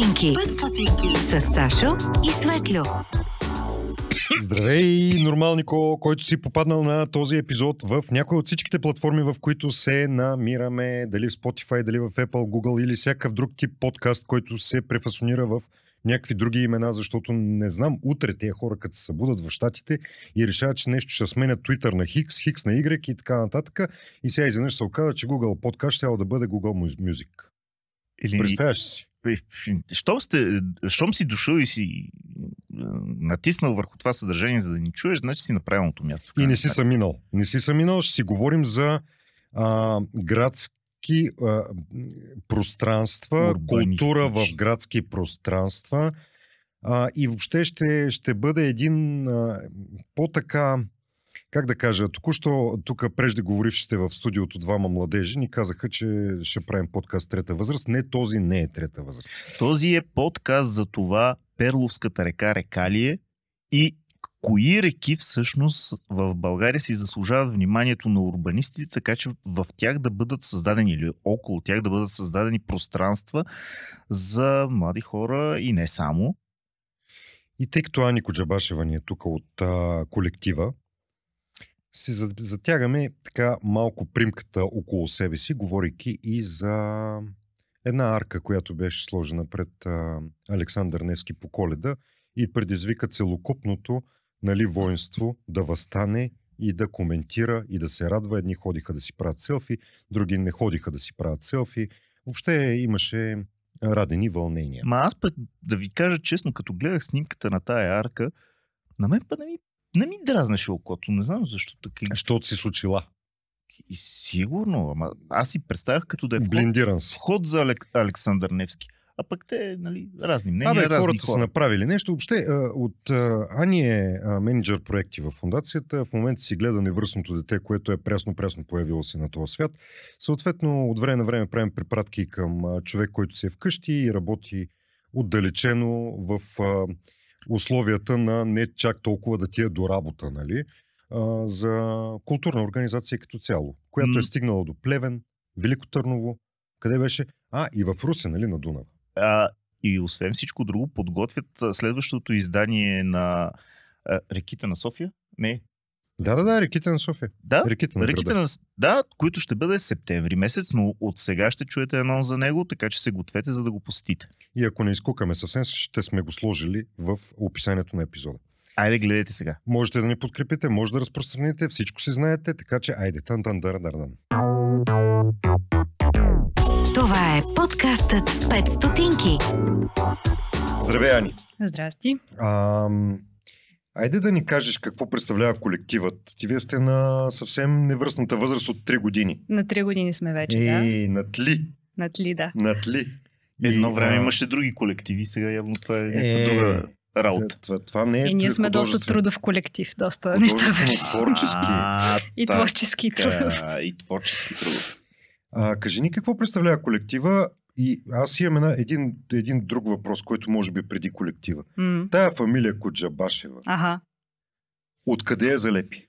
стотинки. 5 стотинки. С Сашо и Светлю. Здравей, нормалнико, който си попаднал на този епизод в някои от всичките платформи, в които се намираме, дали в Spotify, дали в Apple, Google или всякакъв друг тип подкаст, който се префасонира в някакви други имена, защото не знам, утре тези хора, като се събудат в Штатите и решават, че нещо ще сменят Twitter на Хикс, Хикс на Y и така нататък. И сега изведнъж се оказа, че Google подкаст ще да бъде Google Music. Или... Представяш си? Щом, сте, щом си дошъл и си натиснал върху това съдържание, за да ни чуеш, значи си на правилното място. И не си съм минал. Не си съм минал. Ще си говорим за а, градски а, пространства, култура в градски пространства. А, и въобще ще, ще бъде един а, по-така как да кажа, току-що тук преждеговорившите в студиото двама младежи ни казаха, че ще правим подкаст трета възраст. Не, този не е трета възраст. Този е подкаст за това Перловската река река ли е и кои реки всъщност в България си заслужават вниманието на урбанистите, така че в тях да бъдат създадени или около тях да бъдат създадени пространства за млади хора и не само. И тъй като Ани Коджабашева ни е тук от а, колектива, си затягаме така малко примката около себе си, говорейки и за една арка, която беше сложена пред а, Александър Невски по коледа и предизвика целокупното нали, воинство да възстане и да коментира и да се радва. Едни ходиха да си правят селфи, други не ходиха да си правят селфи. Въобще имаше радени вълнения. Ма аз път да ви кажа честно, като гледах снимката на тая арка, на мен па не ми не ми дразнеше окото, не знам защо така. Защото си случила. И сигурно, ама аз си представях като да е вход, Блиндиран си. вход за Алек, Александър Невски. А пък те, нали, разни мнения, Абе, разни хората хора. са направили нещо. Въобще, от Ани е менеджер проекти в фундацията. В момента си гледа невръстното дете, което е прясно-прясно появило се на този свят. Съответно, от време на време правим препратки към човек, който си е вкъщи и работи отдалечено в условията на не чак толкова да ти е до работа, нали? А, за културна организация като цяло, която е стигнала до Плевен, Велико Търново, къде беше? А, и в Русе, нали, на Дунава. А, и освен всичко друго, подготвят следващото издание на а, Реките на София. Не. Да, да, да, реките на София. Да, реките на, реките на Да, които ще бъде септември месец, но от сега ще чуете едно за него, така че се гответе, за да го посетите. И ако не изкукаме съвсем, ще сме го сложили в описанието на епизода. Айде, гледайте сега. Можете да ни подкрепите, може да разпространите, всичко си знаете, така че айде, тан тан дар дар дан. Това е подкастът 5 стотинки. Здравей, Ани. Здрасти. А, айде да ни кажеш какво представлява колективът. Ти вие сте на съвсем невръстната възраст от 3 години. На 3 години сме вече, да. И над ли? Над ли, да. Над ли? Едно И, време а, имаше други колективи, сега явно това е Е, друга работа. Това, това не е И ние сме доста трудов колектив, доста неща вършим. творчески. И творчески трудов. И творчески трудов. А, кажи ни какво представлява колектива и аз имам една, един, един друг въпрос, който може би преди колектива. М, Тая фамилия Коджабашева, Аха. откъде я залепи?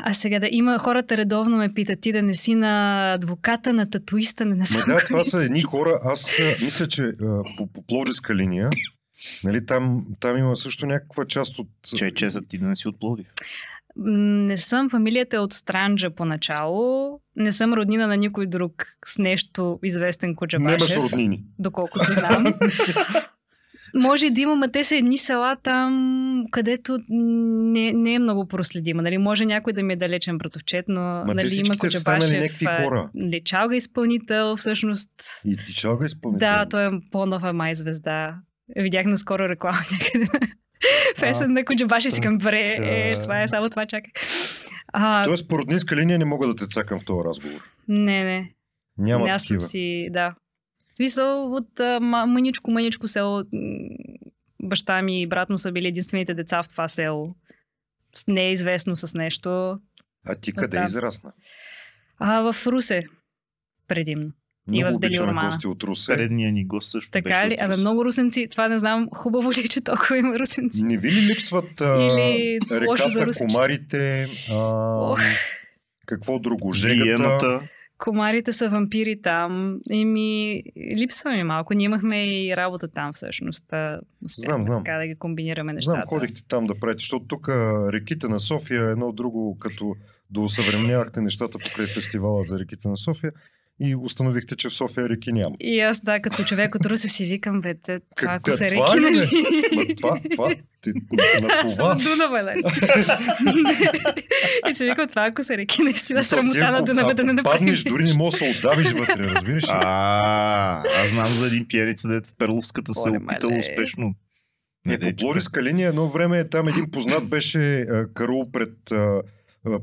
А сега да има, хората редовно ме питат, ти да не си на адвоката, на татуиста, не, не Ма знам. да, това са едни хора. Аз мисля, че по, по Пловдивска линия, нали, там, там има също някаква част от... Че е честът ти да не си от Пловдив. Не съм, фамилията е от Странджа поначало. Не съм роднина на никой друг с нещо известен Немаш Коджабашев, роднини. доколкото знам. Може и да има, ма те са едни села там, където не, не е много проследима. Нали? Може някой да ми е далечен братовчет, но те нали, има всичките са станали Коджабашев, някакви а, хора. Лечалга изпълнител, всъщност. И, и чалга изпълнител. Да, той е по-нова май звезда. Видях наскоро реклама някъде. Песен на Коджабашев си към добре, е, това е само това чакай. А, Тоест, по роднинска линия не мога да те цакам в този разговор. не, не. Няма Не, аз такива. си, да. В смисъл от а, ма- мъничко, мъничко село. Баща ми и брат му са били единствените деца в това село. Не е известно с нещо. А ти къде Оттам. израсна? А в Русе предимно. И Много в обичаме Делиормана. гости от Русе. Предния ни гост също Така беше ли? Абе, много русенци. Това не знам. Хубаво ли, е, че толкова има русенци? Не ви ли липсват а, Или лошо за реката, комарите, а, Ох. какво друго? Жегата. Комарите са вампири там и ми липсва ми малко. Ние имахме и работа там всъщност. Успяхме Знам, знам. така да ги комбинираме нещата. Знам, ходихте там да правите, защото тук реките на София е едно друго, като да усъвременявахте нещата покрай фестивала за реките на София и установихте, че в София реки няма. И аз, да, като човек от Русе си викам, бе, те, това, ако са това реки, бе? нали? Ма това, това, ти, на Аз това. съм Дунава, нали? и си викам, това ако са реки, наистина срамота на Дунава да не ако направиш. паднеш, дори не можеш да се отдавиш вътре, разбираш ли? А, аз знам за един пиерица, дето в Перловската се е опитал успешно. Не, по Пловдивска линия едно време там един познат беше карул пред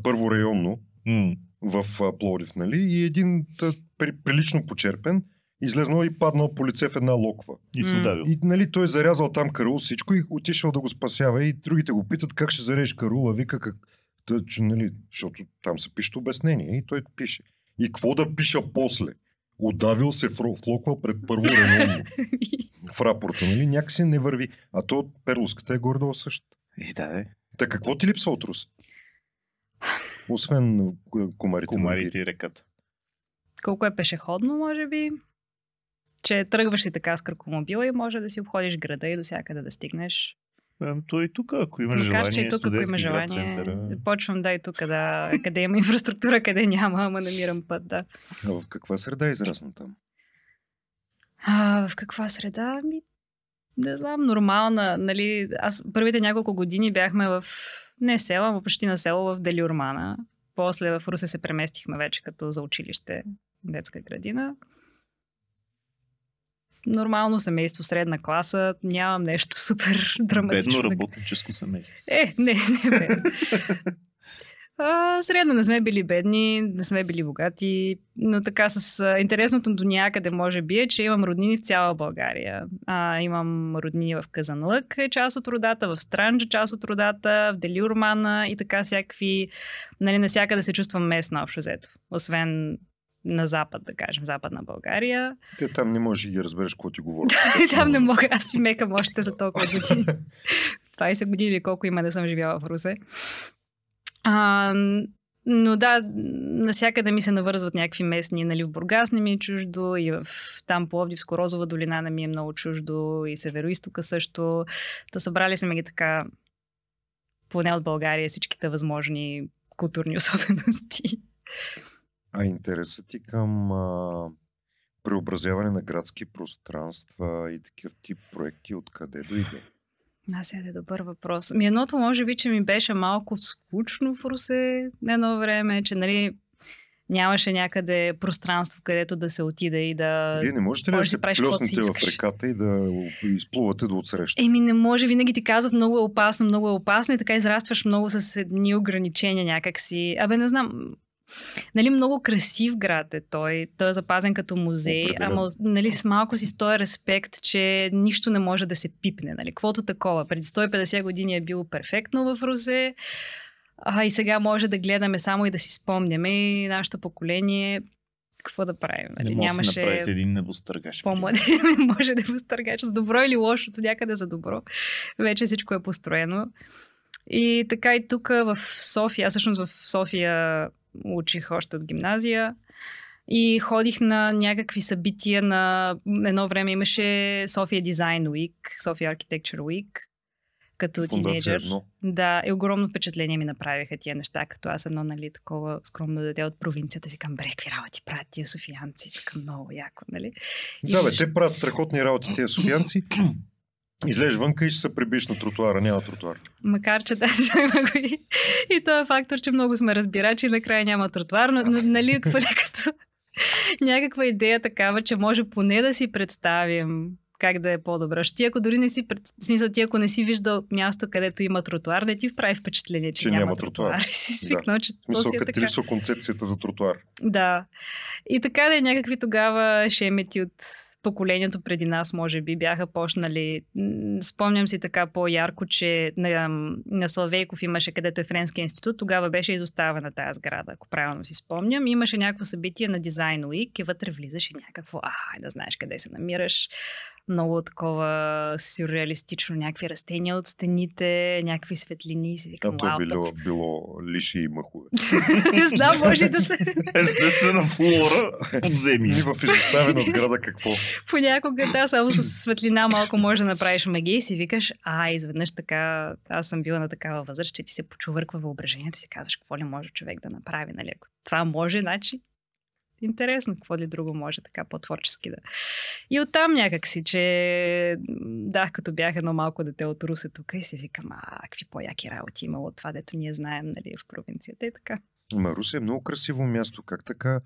първо районно в а, Пловдив, нали? И един при, прилично почерпен излезнал и паднал по лице в една локва. И се удавил. И нали, той зарязал там карул всичко и отишъл да го спасява. И другите го питат как ще зарежеш карула. Вика как... Та, че, нали, защото там се пише обяснение и той пише. И какво да пиша после? Удавил се в, в локва пред първо районно. в рапорта, нали? Някакси не върви. А то Перловската е горе-долу също. И да, е. Та какво ти липсва от Рус? Освен комарите. Комарите и реката. Колко е пешеходно, може би? Че тръгваш си така с кръкомобила и може да си обходиш града и до всякъде да стигнеш. То и тук, ако имаш Макар, че желание, и тук, ако има желание, центъра. почвам да и тук, да, къде има инфраструктура, къде няма, ама намирам път, да. А в каква среда е израсна там? А, в каква среда? Ми, не знам, нормална. Нали, аз първите няколко години бяхме в не село, ама почти на село в Делиормана. После в Русе се преместихме вече като за училище, детска градина. Нормално семейство, средна класа, нямам нещо супер драматично. Бедно работническо семейство. Е, не, не бедно. А, средно не сме били бедни, не сме били богати, но така с а, интересното до някъде може би е, че имам роднини в цяла България. А, имам роднини в Казанлък, е част от родата, в Странджа част от родата, в Делиурмана и така всякакви, нали, насякъде се чувствам местна общо взето. Освен на запад, да кажем, западна България. Те там не можеш да ги разбереш какво ти говорят. Там не мога, аз си мекам още за толкова години. 20 години или колко има да съм живяла в Русе. А, но да, насякъде ми се навързват някакви местни, нали, в Бургас не ми е чуждо, и в там Пловдивско Розова долина не ми е много чуждо, и Североистока също. Та събрали сме ги така, поне от България, всичките възможни културни особености. А интересът ти към а, преобразяване на градски пространства и такива тип проекти откъде дойде? Аз е добър въпрос. Ми едното може би, че ми беше малко скучно в Русе едно време, че нали нямаше някъде пространство, където да се отида и да... Вие не можете ли да се плеснете в реката и да изплувате до отсреща? Еми не може, винаги ти казват много е опасно, много е опасно и така израстваш много с едни ограничения някакси. Абе не знам, Нали, много красив град е той. Той е запазен като музей, Определено. ама нали, с малко си стоя респект, че нищо не може да се пипне. Нали. Каквото такова. Преди 150 години е било перфектно в Русе, а и сега може да гледаме само и да си спомняме и нашето поколение какво да правим. Нали. Не може да Нямаше направите един небостъргаш. по-млади, може да възтъргач за добро или лошото, някъде за добро. Вече всичко е построено. И така и тук в София, аз всъщност в София учих още от гимназия и ходих на някакви събития на едно време имаше София Design Week, София Architecture Week, като тинейджър. Да, и огромно впечатление ми направиха тия неща, като аз едно, нали, такова скромно дете от провинцията, викам, бре, какви работи правят тия софиянци, така много яко, нали? И Да, бе, виж- те правят страхотни работи, тези софиянци. Излезеш вънка и ще се прибиш на тротуара, няма тротуар. Макар, че да, и, и този фактор, че много сме разбирачи, накрая няма тротуар, но, но нали, поне като някаква идея такава, че може поне да си представим как да е по-добро. Ще ти, ако дори не си, пред... смисъл, ти ако не си виждал място, където има тротуар, не ти прави впечатление, че, Че няма, няма тротуар. тротуар. И си свикнал, че В то си е така. липсва концепцията за тротуар. Да. И така да е някакви тогава шемети от поколението преди нас, може би, бяха почнали. Спомням си така по-ярко, че на, на Славейков имаше, където е Френския институт, тогава беше изоставена тази сграда, ако правилно си спомням. Имаше някакво събитие на Дизайн Уик и вътре влизаш и някакво, а, да знаеш къде се намираш. Много такова сюрреалистично, някакви растения от стените, някакви светлини. И си А викам, то вау, било, било лиши и мъхове. не знам, може да се... Естествена флора, И подземие. в изоставена сграда какво? Понякога, да, само с светлина малко може да направиш магия и си викаш, а, изведнъж така, аз съм била на такава възраст, че ти се почувърква въображението и си казваш, какво ли може човек да направи, нали? Ако това може, значи интересно, какво ли друго може така по-творчески да. И оттам някак си, че да, като бях едно малко дете от Русе тук и си викам, а, какви по-яки работи имало от това, дето ние знаем, нали, в провинцията и така. Ма Русе е много красиво място. Как така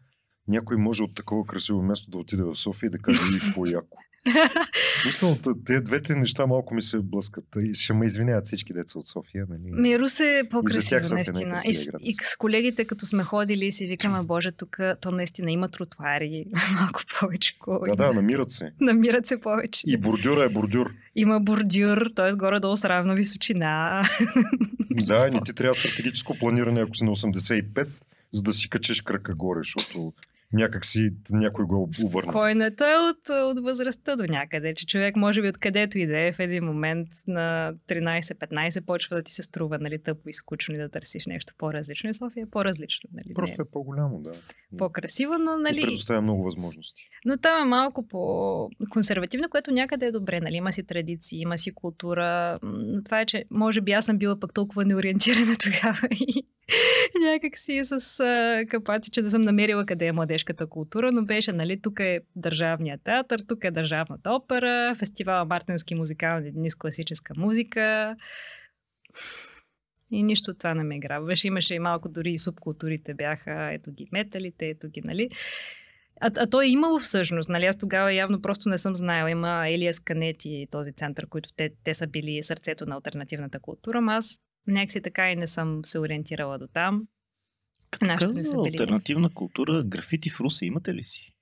някой може от такова красиво място да отиде в София и да каже и какво яко? Мисъл, те двете неща малко ми се блъскат. И ще ме извиняват всички деца от София. Нали? Ми, Русе е по-красиво, наистина. И, с- и с колегите, като сме ходили, си викаме, боже, тук то наистина има тротуари, малко повече. Да, да, намират се. Намират се повече. И бордюра е бордюр. Има бордюр, т.е. горе-долу с равна височина. Да, не ти трябва стратегическо планиране, ако си на 85, за да си качеш кръка горе, защото някак си някой го е обърна. Спокойната е от, от възрастта до някъде, че човек може би откъдето и да е в един момент на 13-15 почва да ти се струва нали, тъпо и скучно и да търсиш нещо по-различно. И София е по-различно. Нали? Просто Не е по-голямо, да. е по-красиво, но И нали, предоставя много възможности. Но там е малко по-консервативно, което някъде е добре. Нали? Има си традиции, има си култура. Но това е, че може би аз съм била пък толкова неориентирана тогава и някак си с а, капаци, че да съм намерила къде е младежката култура, но беше, нали, тук е Държавният театър, тук е Държавната опера, фестивал Мартински музикални дни с класическа музика. И нищо това не ме грабваше. Имаше и малко дори и субкултурите бяха, ето ги металите, ето ги, нали. А, а то е имало всъщност, нали? Аз тогава явно просто не съм знаела. Има Елиас Канети и този център, които те, те са били сърцето на альтернативната култура, аз някакси така и не съм се ориентирала до там. Нашите не са били. Альтернативна култура, графити в Русе имате ли си?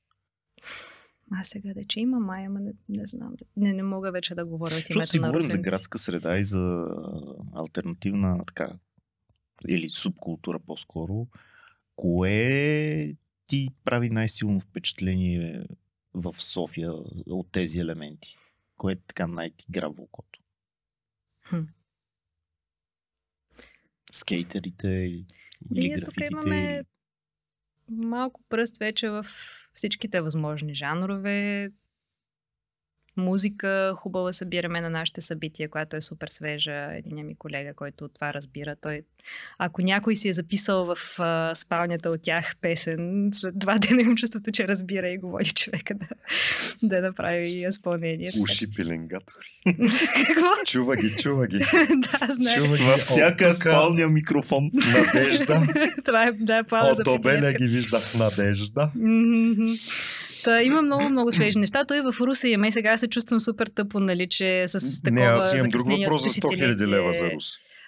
А сега да че има май, ама не, не знам. Не, не мога вече да говоря от името си на говорим за градска среда и за альтернативна така, или субкултура по-скоро. Кое ти прави най-силно впечатление в София от тези елементи? Кое така най-ти грабва окото? Хм. Скейтерите или, или Ние тук графитите? имаме Или... малко пръст вече в всичките възможни жанрове. Музика хубава събираме на нашите събития, която е супер свежа. Един ми колега, който това разбира. Той, ако някой си е записал в а, спалнята от тях песен, след два дена имам чувството, че разбира и го води човека да, да направи изпълнение. Уши пеленгатори. Какво? Чува ги, чува ги. да, знае. Чува ги. Във всяка тука спалня микрофон. Надежда. това е, да, е плана за От обеля ги виждах надежда. Та, има много, много свежи неща. Той в Русе има и сега се чувствам супер тъпо, нали, че с такова Не, аз имам друг въпрос за 100 000 лева за Рус.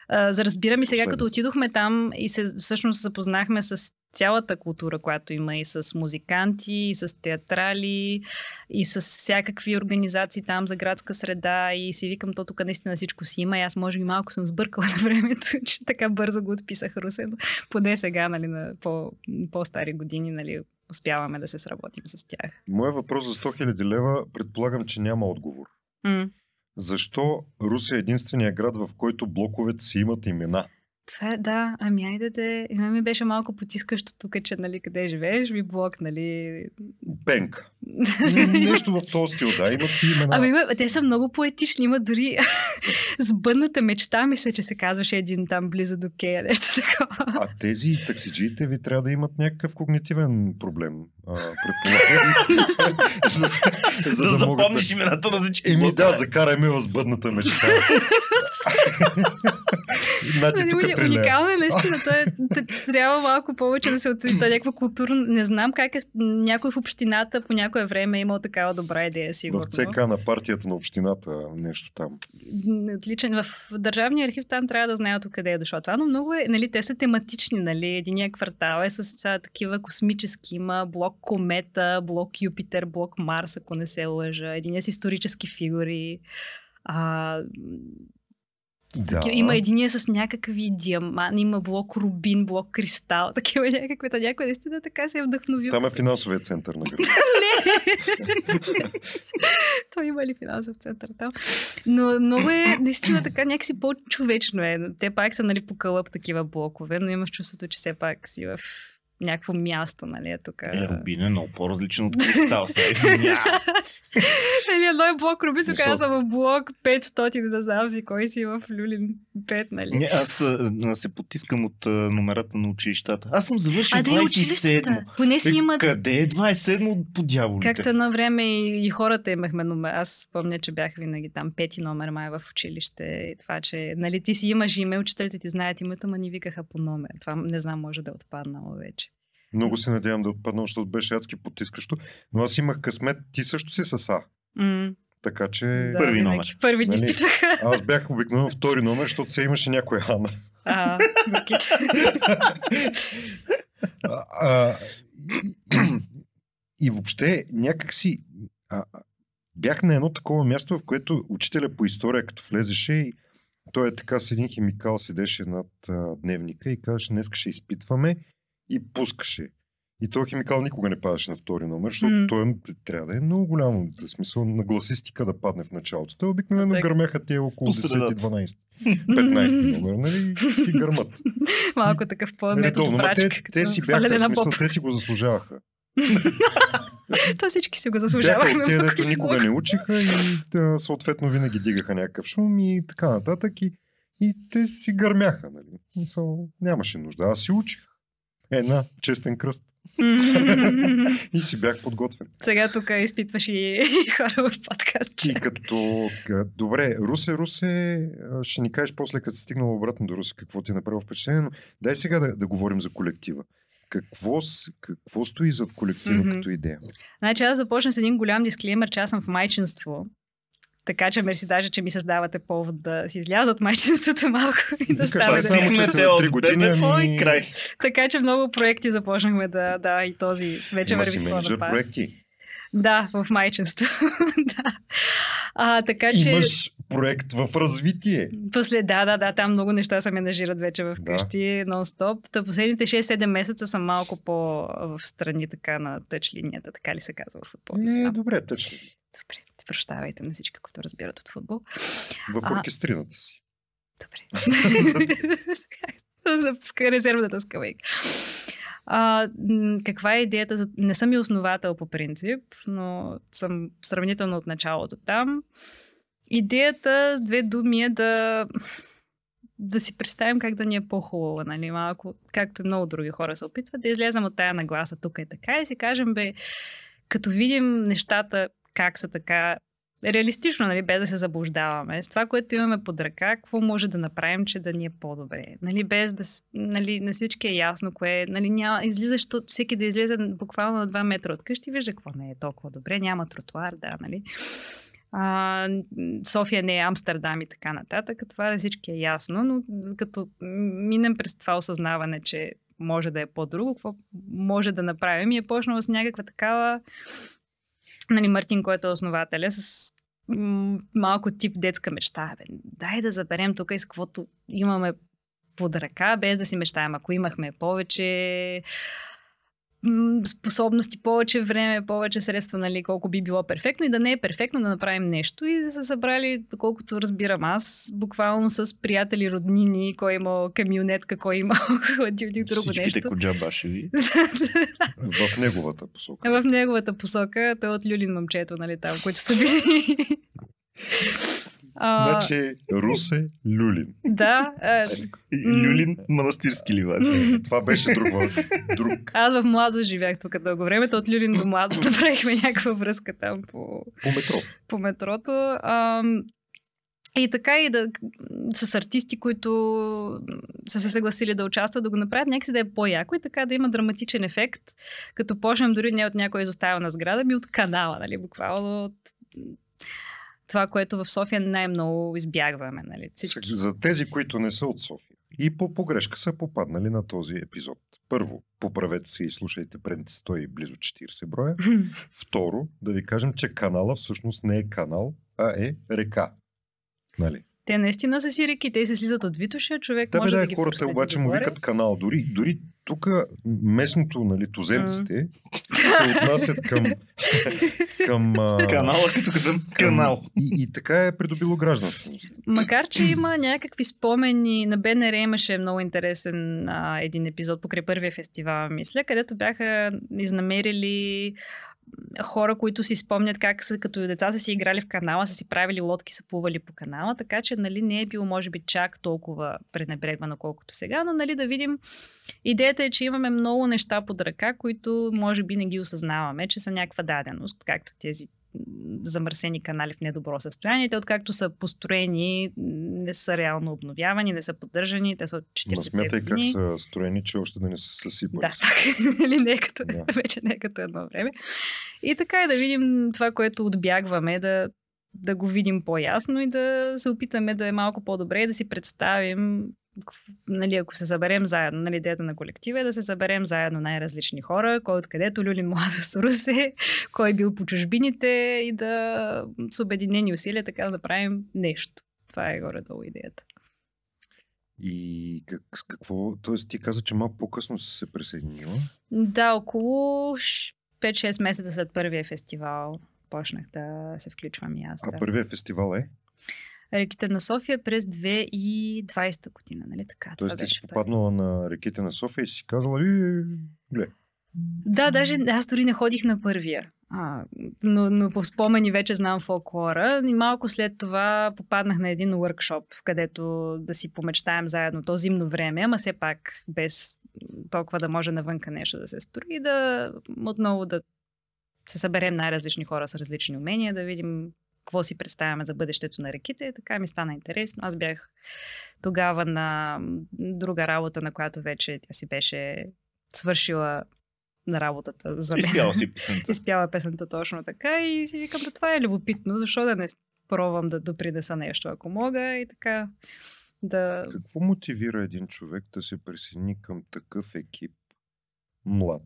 А, за разбирам и сега, Последно. като отидохме там и се всъщност запознахме с цялата култура, която има и с музиканти, и с театрали, и с всякакви организации там за градска среда и си викам, то тук наистина всичко си има и аз може би малко съм сбъркала на времето, че така бързо го отписах Русе, но поне сега, нали, на по, по-стари години, нали, успяваме да се сработим с тях. Моя въпрос за 100 000 лева предполагам, че няма отговор. М. Защо Русе е единствения град, в който блоковете си имат имена? Това е, да, ами айде да. И ми беше малко потискащо тук, че нали, къде живееш, ви блок, нали. Пенка. М, Нещо в този стил, да, имат си имена. Ами, има- те са много поетични, има дори сбъдната мечта, мисля, че се казваше един там близо до Кея, нещо такова. А тези таксиджиите ви трябва да имат някакъв когнитивен проблем. А, предполагам. за, за да, да, запомниш имената на всички. Еми да, закарай ме в сбъдната мечта. Значи Нали, тук трилея. уникално е наистина. Той е, трябва малко повече да се оцени. Той е някаква културна... Не знам как е... Някой в общината по някое време е имал такава добра идея, В сигурно. ЦК на партията на общината, нещо там. Отличен. В Държавния архив там трябва да знаят откъде е дошло това, но много е, нали, те са тематични, нали, единия квартал е с а, такива космически, има блок Комета, блок Юпитер, блок Марс, ако не се лъжа, един е с исторически фигури, а, Да. такива, има единия с някакви диаманти, има блок Рубин, блок Кристал, такива някакви, та някой наистина така се е вдъхновил. Там е финансовият център на града. Той има ли финансов център там? Но много е, наистина така, някакси по-човечно е. Те пак са, нали, по кълъп такива блокове, но имаш чувството, че все пак си в някакво място, нали, е тук. Е, Рубин е много по-различен от кристал. Сега извинявам. Нали, едно е блок Руби, тук аз съм в блок 500, да знам си кой си в Люлин 5, нали? Не, аз а, се потискам от а, номерата на училищата. Аз съм завършил а да е 27. Поне си Е, имат Къде е 27 по дяволите? Както едно време и, и хората имахме номер. Аз спомня, че бях винаги там пети номер май в училище. И това, че нали, ти си имаш име, учителите ти знаят името, ма ни викаха по номер. Това не знам, може да е отпаднало вече. Много се надявам да отпадна, защото беше адски потискащо. Но аз имах късмет, ти също си с А. М, Така че да, Първи номер. Първи ни Нали? изпитваха. аз бях обикновено втори номер, защото се имаше някоя Ана. А. А, а, и, въобще някакси а, бях на едно такова място, в което учителя по история, като влезеше и той е така с един химикал седеше над а, дневника и казваше, днес ще изпитваме и пускаше. И този химикал никога не падаше на втори номер, защото mm. той трябва да е много голямо, в смисъл на гласистика да падне в началото. Той обикновено так. гърмяха тия около По 10 средата. 12 15 номер, нали? И си гърмат. Малко такъв по-метод те, те си бяха, смисъл, те си го заслужаваха. То всички си го заслужавахме. макар дето никога не учиха и да, съответно винаги дигаха някакъв шум и така нататък. И, и те си гърмяха. Нали? Мисъл, нямаше нужда. Аз си учих. Една, честен кръст. И си бях подготвен. Сега тук изпитваш и хора в подкаст. И като... ка- Добре, Русе, Русе, ще ни кажеш после, като си стигнал обратно до Русе, какво ти е направило впечатление, но дай сега да, да говорим за колектива. Какво, какво стои зад колектива като идея? Значи аз започна с един голям дисклеймер, че аз съм в майчинство. Така че мерси даже, че ми създавате повод да си изляза от майчинството малко и да Викаш, стане. аз само, че Стихме сте те на от три години, ами- край. Така че много проекти започнахме да, да, и този вече Има върви си с менеджер пълна пар. проекти. Да, в майчинство. да. А, така че... Имаш проект в развитие. После, да, да, да, там много неща се менажират вече в Да. къщи, нон-стоп. Та последните 6-7 месеца съм малко по в страни така на тъч линията, така ли се казва в футбол? Не добре, точно. Добре, прощавайте на всички, които разбират от футбол. В оркестрината си. Добре. Запуска резервната скамейка. А, каква е идеята? За... Не съм и основател по принцип, но съм сравнително от началото там. Идеята с две думи е да да си представим как да ни е по-хубаво, нали, малко, както и много други хора се опитват, да излезем от тая нагласа тук е така и си кажем, бе, като видим нещата как са така, реалистично, нали, без да се заблуждаваме, с това, което имаме под ръка, какво може да направим, че да ни е по-добре. Нали, без да, нали, на всички е ясно кое, нали, няма, излизаш, всеки да излезе буквално на 2 метра от къщи, вижда какво не е толкова добре, няма тротуар, да, нали. А, София не е Амстердам и така нататък. Това на всички е ясно, но като минем през това осъзнаване, че може да е по-друго, какво може да направим и е почнало с някаква такава нали, Мартин, който е основателя, с малко тип детска мечта. Бе, дай да заберем тук и с каквото имаме под ръка, без да си мечтаем. Ако имахме повече способности, повече време, повече средства, нали, колко би било перфектно и да не е перфектно да направим нещо и да се събрали, колкото разбирам аз, буквално с приятели, роднини, кой е имал камионетка, кой е имал хладилник, друго Всичките нещо. коджабашеви. В неговата посока. В неговата посока, той е от Люлин момчето, нали, там, които са били. А, Значи Русе Люлин. да, а, Люлин манастирски ливади. Това беше друг. друг. аз в младост живях тук дълго време, от Люлин до младост направихме някаква връзка там по, По метро. по метрото. Ам, И така и да с артисти, които са се съгласили да участват, да го направят някакси да е по-яко и така да има драматичен ефект, като почнем дори не от някоя изоставена сграда, ми от канала, нали, буквално от това, което в София най-много избягваме. Нали? Всички. За тези, които не са от София и по погрешка са попаднали на този епизод. Първо, поправете се и слушайте предните 100 и близо 40 броя. Второ, да ви кажем, че канала всъщност не е канал, а е река. Нали? Те наистина са си реки, те се слизат от Витоша, човек да, може бе, да, да ги хората обаче му догоре. викат канал. Дори, дори тук местното, нали, туземците се отнасят към, към а, Канала като към канал. И, и така е придобило гражданственост. Макар, че има някакви спомени, на БНР имаше много интересен а, един епизод покрай първия фестивал, мисля, където бяха изнамерили хора, които си спомнят как са, като деца са си играли в канала, са си правили лодки, са плували по канала, така че нали, не е било, може би, чак толкова пренебрегвано, колкото сега, но нали, да видим. Идеята е, че имаме много неща под ръка, които може би не ги осъзнаваме, че са някаква даденост, както тези замърсени канали в недобро състояние. Те откакто са построени, не са реално обновявани, не са поддържани, те са от 40 Ма смятай как са строени, че още да не са съсипали. Да, так. Или не е като, Да. вече не е като едно време. И така е да видим това, което отбягваме, да, да го видим по-ясно и да се опитаме да е малко по-добре и да си представим нали, ако се съберем заедно, нали, идеята на колектива е да се съберем заедно най-различни хора, кой откъдето Люлин Младост Русе, кой бил по чужбините и да с обединени усилия така да направим нещо. Това е горе-долу идеята. И как, с какво... Тоест ти каза, че малко по-късно си се присъединила. Да, около ш- 5-6 месеца след първия фестивал почнах да се включвам и аз. А Да. първият фестивал е? Реките на София през 2020 година, нали така? Тоест ти си попаднала на реките на София и си казала, «Е, гле, Да, даже аз дори не ходих на първия. А, но, но по спомени вече знам фолклора. И малко след това попаднах на един workshop, където да си помечтаем заедно то зимно време, ама все пак без толкова да може навънка нещо да се строи и да отново да се съберем най-различни хора с различни умения, да видим какво си представяме за бъдещето на реките. Така ми стана интересно. Аз бях тогава на друга работа, на която вече тя си беше свършила на работата за мен. Изпял си песента. Изпяла песента точно така и си викам, да това е любопитно, защо да не пробвам да допринеса нещо, ако мога и така да... какво мотивира един човек да се присъедини към такъв екип млад?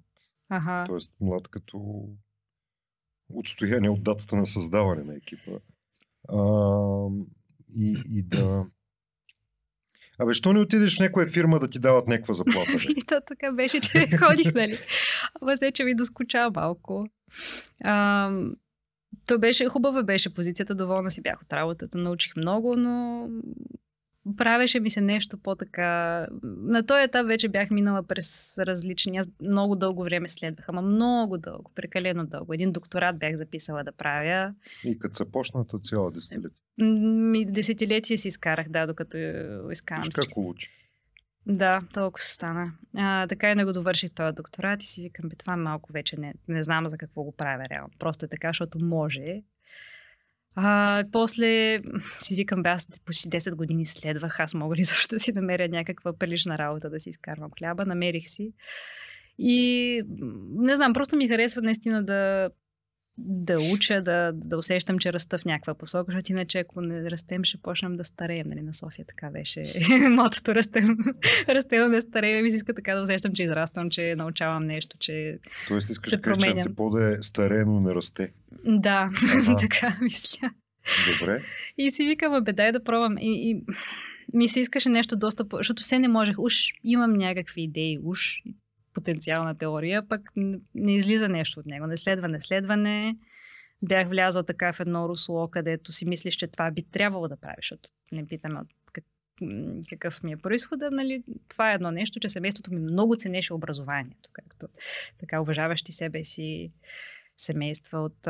Ага. Тоест млад като отстояние от датата на създаване на екипа. А, и, и да... Абе, що не отидеш в някоя фирма да ти дават някаква заплата? И то така беше, че ходих, нали? Ама се, че ми доскоча малко. А, то беше, хубава беше позицията, доволна си бях от работата, научих много, но правеше ми се нещо по-така... На този етап вече бях минала през различни... Аз много дълго време следвах, ама много дълго, прекалено дълго. Един докторат бях записала да правя. И като са почната цяла десетилетие. Ми, десетилетия си изкарах, да, докато изкарам Виж как улучи. Да, толкова се стана. А, така и не го довърших този докторат и си викам, бе, това малко вече не, не знам за какво го правя реално. Просто е така, защото може. А, после си викам, бе, аз почти 10 години следвах, аз мога ли също да си намеря някаква прилична работа да си изкарвам хляба. Намерих си. И не знам, просто ми харесва наистина да да уча, да, да усещам, че раста в някаква посока, защото иначе ако не растем, ще почнем да стареем. Нали? На София така беше мотото растем, растем, не стареем. Ми се иска така да усещам, че израствам, че научавам нещо, че Тоест искаш да кажеш, че променям. антипода е старено, не расте. да, така мисля. Добре. И си викам, бе, дай да пробвам. И, и ми се искаше нещо доста по... Защото все не можех. Уж имам някакви идеи, уж потенциална теория, пък не излиза нещо от него. Не следва, не следване. Бях влязла така в едно русло, където си мислиш, че това би трябвало да правиш, защото не питаме от какъв ми е происхода, нали? Това е едно нещо, че семейството ми много ценеше образованието, както така уважаващи себе си семейства от,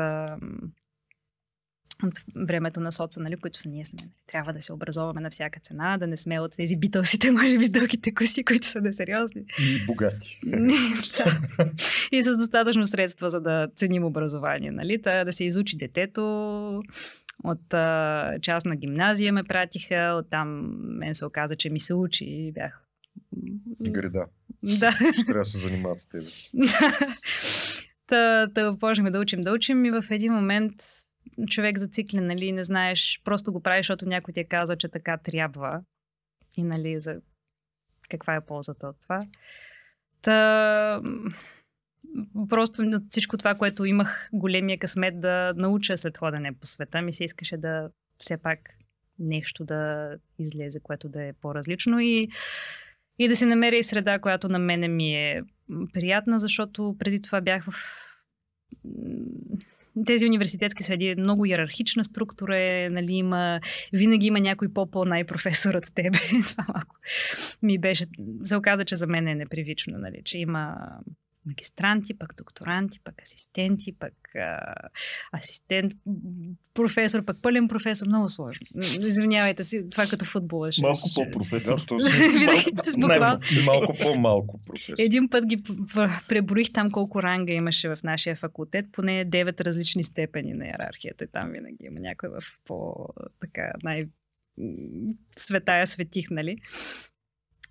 от времето на соца, нали, които са ние сме. Нали. Трябва да се образоваме на всяка цена, да не сме от тези битълсите, може би с дългите коси, които са несериозни. И богати. Да. И с достатъчно средства, за да ценим образование. Нали? Та, да се изучи детето, От а, частна гимназия ме пратиха, оттам мен се оказа, че ми се учи и бях... Греда. Да. Ще трябва да се занимават с теб. та, та почнахме да учим, да учим и в един момент човек зациклен, нали, не знаеш, просто го правиш, защото някой ти е казал, че така трябва. И нали, за каква е ползата от това. Та, просто от всичко това, което имах големия късмет да науча след ходене по света, ми се искаше да все пак нещо да излезе, което да е по-различно и, и да се намеря и среда, която на мене ми е приятна, защото преди това бях в тези университетски среди е много иерархична структура, е, нали, има, винаги има някой по-по-най-професор от тебе. Това малко ми беше, се оказа, че за мен е непривично, нали, че има магистранти, пък докторанти, пък асистенти, пък а, асистент, професор, пък пълен професор. Много сложно. Извинявайте си, това като футбол. Ще, малко по-професор. Си малко, малко по-малко професор. Един път ги преброих там колко ранга имаше в нашия факултет, поне 9 различни степени на иерархията. Там винаги има някой в по така най светая светих, нали?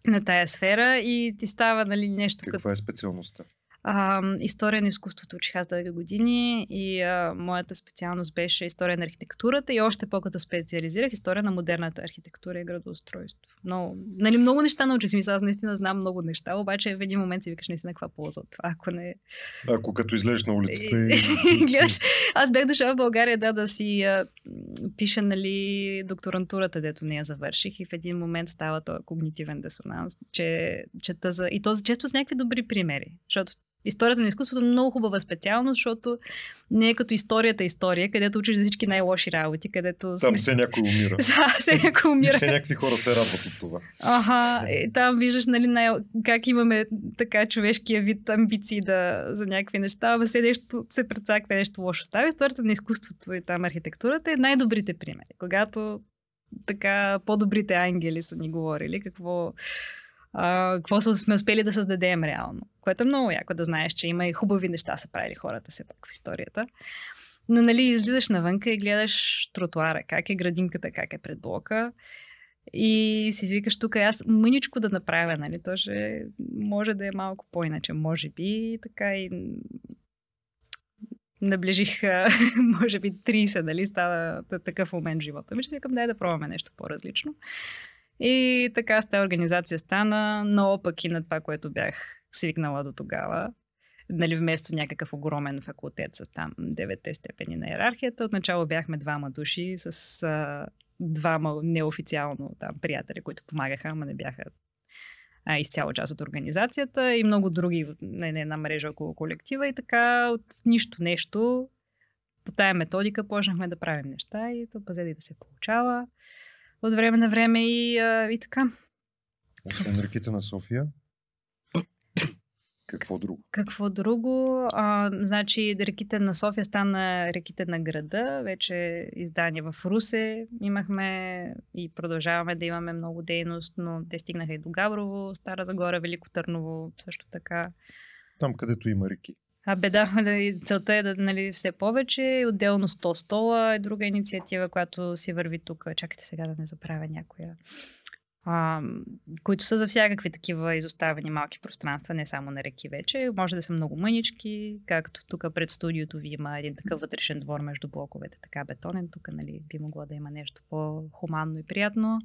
на тая сфера и ти става нали, нещо Каква като... е специалността? А, история на изкуството учих аз дълги години и а, моята специалност беше история на архитектурата и още по-като специализирах история на модерната архитектура и градоустройство. Но, нали, много неща научих. Мисля, аз наистина знам много неща, обаче в един момент си викаш наистина каква полза от това, ако не... Ако като излезеш на улицата и... Гледаш, аз бях дошла в България да, да си а, пиша нали, докторантурата, дето не я завърших и в един момент става този когнитивен дисонанс, че чета за... И този често с някакви добри примери, защото историята на изкуството е много хубава специално, защото не е като историята история, където учиш за всички най-лоши работи, където... Там сме... все някой умира. Да, все някой умира. И все някакви хора се радват от това. Ага, и там виждаш нали, най- как имаме така човешкия вид амбиции да, за някакви неща, ама все нещо се прецаква, нещо лошо става. Историята на изкуството и там архитектурата е най-добрите примери. Когато така по-добрите ангели са ни говорили какво какво сме успели да създадем реално. Което е много яко да знаеш, че има и хубави неща са правили хората все пак в историята. Но нали, излизаш навънка и гледаш тротуара, как е градинката, как е пред блока. И си викаш тук аз мъничко да направя, нали? То ще може да е малко по-иначе, може би. Така и наближих, може би, 30, нали? Става такъв момент в живота ми, ще викам, дай да пробваме нещо по-различно. И така с тази организация стана, но пък и на това, което бях свикнала до тогава. Нали, вместо някакъв огромен факултет с там девете степени на иерархията. Отначало бяхме двама души с а, двама неофициално там приятели, които помагаха, ама не бяха а, изцяло част от организацията и много други на една мрежа около колектива и така от нищо нещо по тая методика почнахме да правим неща и то пазе да се получава от време на време и, а, и така. Освен реките на София? Какво друго? Какво друго? А, значи, реките на София стана реките на града. Вече издание в Русе имахме и продължаваме да имаме много дейност, но те стигнаха и до Габрово, Стара Загора, Велико Търново, също така. Там, където има реки. А беда, нали, целта е да нали, все повече. Отделно 100 стола е друга инициатива, която си върви тук. Чакайте сега да не забравя някоя. А, които са за всякакви такива изоставени малки пространства, не само на реки вече. Може да са много мънички, както тук пред студиото ви има един такъв вътрешен двор между блоковете, така бетонен. Тук нали, би могло да има нещо по-хуманно и приятно.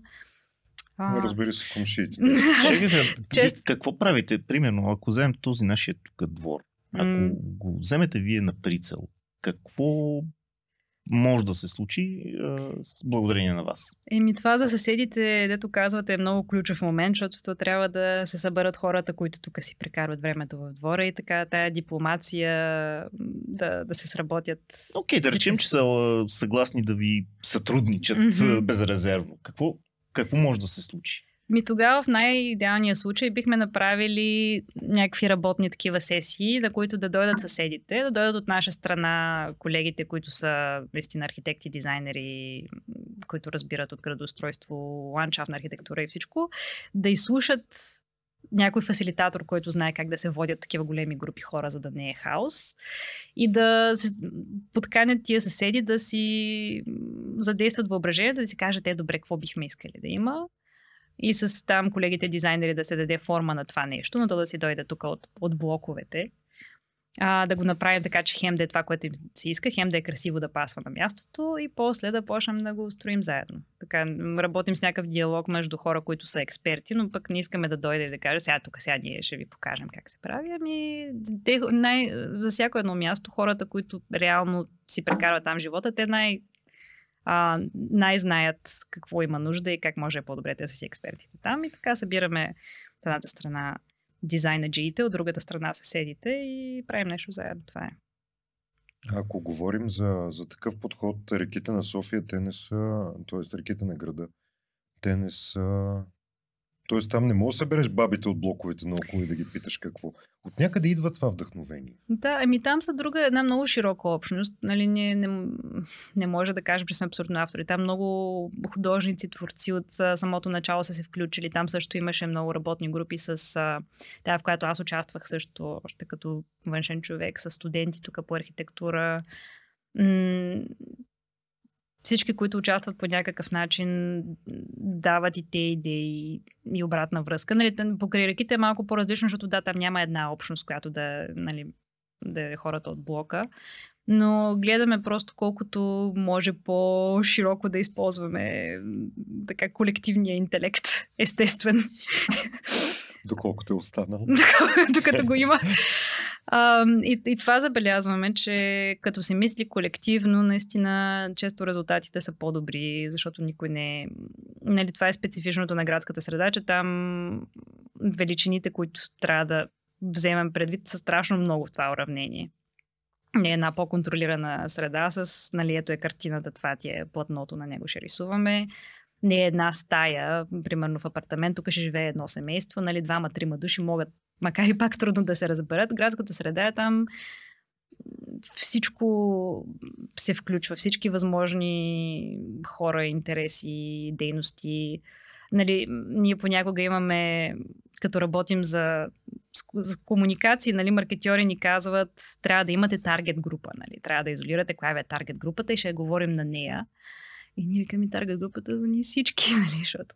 А... Разбери се, комшиите. Чест... Какво правите? Примерно, ако вземем този нашия тук двор, ако mm. го вземете вие на прицел, какво може да се случи а, с благодарение на вас? Еми това за съседите, дето казвате, е много ключов момент, защото то трябва да се съберат хората, които тук си прекарват времето в двора и така тая дипломация да, да се сработят. Окей, okay, да речем, че са съгласни да ви сътрудничат mm-hmm. безрезервно. Какво, какво може да се случи? Ми тогава в най-идеалния случай бихме направили някакви работни такива сесии, на които да дойдат съседите, да дойдат от наша страна колегите, които са наистина архитекти, дизайнери, които разбират от градоустройство, ландшафтна архитектура и всичко, да изслушат някой фасилитатор, който знае как да се водят такива големи групи хора, за да не е хаос. И да се подканят тия съседи да си задействат въображението, да си кажат, е, добре, какво бихме искали да има. И с там колегите дизайнери да се даде форма на това нещо, но то да си дойде тук от, от блоковете а, да го направим така, че хем да е това, което им се иска, хем да е красиво да пасва на мястото и после да почнем да го строим заедно. Така, работим с някакъв диалог между хора, които са експерти, но пък не искаме да дойде и да каже, сега тук сега ние ще ви покажем как се прави. Ами, те, най, за всяко едно място, хората, които реално си прекарват там живота, те най- а, най-знаят какво има нужда и как може по-добре те са си експертите там. И така събираме от едната страна дизайнаджиите, от другата страна съседите и правим нещо заедно. Това е. Ако говорим за, за такъв подход, реките на София, те не са, т.е. реките на града, те не са Тоест там не можеш да събереш бабите от блоковете наоколо и да ги питаш какво. От някъде идва това вдъхновение. Да, ами там са друга, една много широка общност. Нали, не, не, не може да кажем, че сме абсолютно автори. Там много художници, творци от самото начало са се включили. Там също имаше много работни групи с тя, в която аз участвах също, още като външен човек, с студенти тук по архитектура всички, които участват по някакъв начин, дават и те идеи и обратна връзка. Нали, покрай реките е малко по-различно, защото да, там няма една общност, която да, нали, да е хората от блока. Но гледаме просто колкото може по-широко да използваме така колективния интелект, естествен. Доколкото е останал. Докато го има. А, и, и това забелязваме, че като се мисли колективно, наистина често резултатите са по-добри, защото никой не е... Нали, това е специфичното на градската среда, че там величините, които трябва да вземем предвид, са страшно много в това уравнение. Не е една по-контролирана среда с, нали, ето е картината, това ти е платното, на него ще рисуваме не е една стая, примерно в апартамент, тук ще живее едно семейство, нали, двама-трима души могат, макар и пак трудно да се разберат, градската среда е там. Всичко се включва, всички възможни хора, интереси, дейности. Нали, ние понякога имаме, като работим за, за комуникации, нали, маркетьори ни казват, трябва да имате таргет група, нали, трябва да изолирате коя е таргет групата и ще говорим на нея. И ние викаме таргет групата за ние всички, нали, защото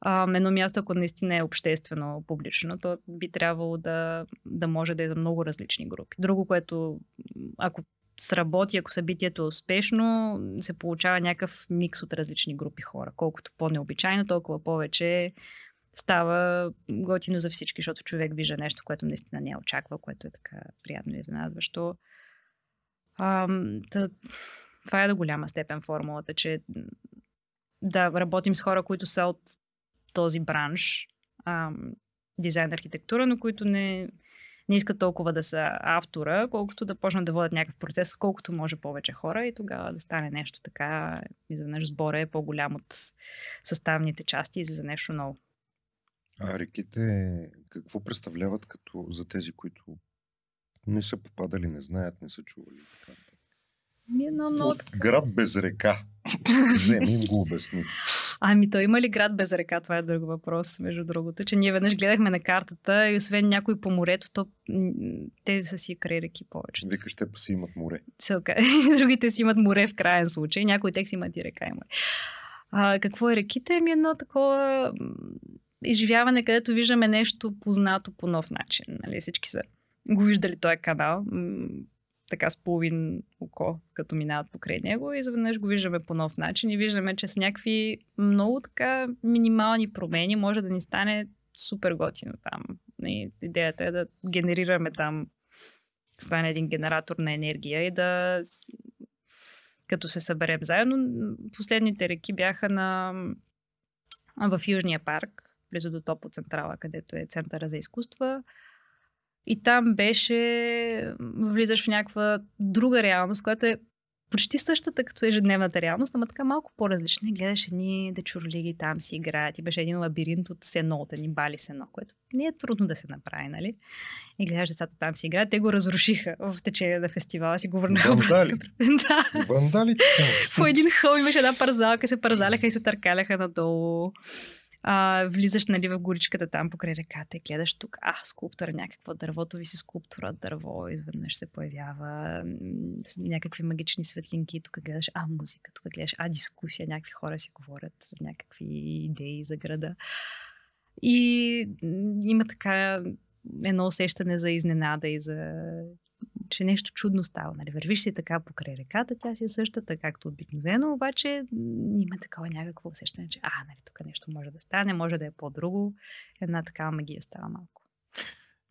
а, едно място, ако наистина е обществено, публично, то би трябвало да, да може да е за много различни групи. Друго, което ако сработи, ако събитието е успешно, се получава някакъв микс от различни групи хора. Колкото по-необичайно, толкова повече става готино за всички, защото човек вижда нещо, което наистина не очаква, което е така приятно и изненадващо. Та, това е до голяма степен формулата, че да работим с хора, които са от този бранш, ам, дизайн архитектура, но които не, не искат толкова да са автора, колкото да почнат да водят някакъв процес с колкото може повече хора и тогава да стане нещо така. Изведнъж сбора е по-голям от съставните части и за нещо ново. А реките какво представляват като за тези, които не са попадали, не знаят, не са чували? Така? Ми е много, много От град без река. Вземи им го обясни. Ами то има ли град без река? Това е друг въпрос, между другото. Че ние веднъж гледахме на картата и освен някой по морето, то те са си край реки повече. Викаш, те си имат море. Целка. Другите си имат море в крайен случай. Някои тек си имат и река и море. А, какво е реките? Ми едно такова изживяване, където виждаме нещо познато по нов начин. Нали? Всички са го виждали този канал така с половин око, като минават покрай него и изведнъж го виждаме по нов начин и виждаме, че с някакви много така минимални промени може да ни стане супер готино там. И идеята е да генерираме там, стане един генератор на енергия и да като се съберем заедно. Последните реки бяха на в Южния парк, близо до Топо Централа, където е Центъра за изкуства. И там беше, влизаш в някаква друга реалност, която е почти същата като ежедневната реалност, ама така малко по-различна. Гледаш едни дечурлиги там си играят. И беше един лабиринт от сено, от едни бали сено, което не е трудно да се направи, нали? И гледаш децата там си играят. Те го разрушиха в течение на фестивала, си го върнаха. Вандали. да. Вандали. По един хъл имаше една парзалка, се парзаляха и се търкаляха надолу. А, влизаш нали, в горичката там покрай реката и гледаш тук, а, скулптура, някаква дървото ви си скулптура, дърво, изведнъж се появява, някакви магични светлинки, тук гледаш, а, музика, тук гледаш, а, дискусия, някакви хора си говорят за някакви идеи за града. И има така едно усещане за изненада и за че нещо чудно става. Нали? Вървиш си така покрай реката, тя си е същата, както обикновено, обаче има такова някакво усещане, че а, нали, тук нещо може да стане, може да е по-друго. Една такава магия става малко.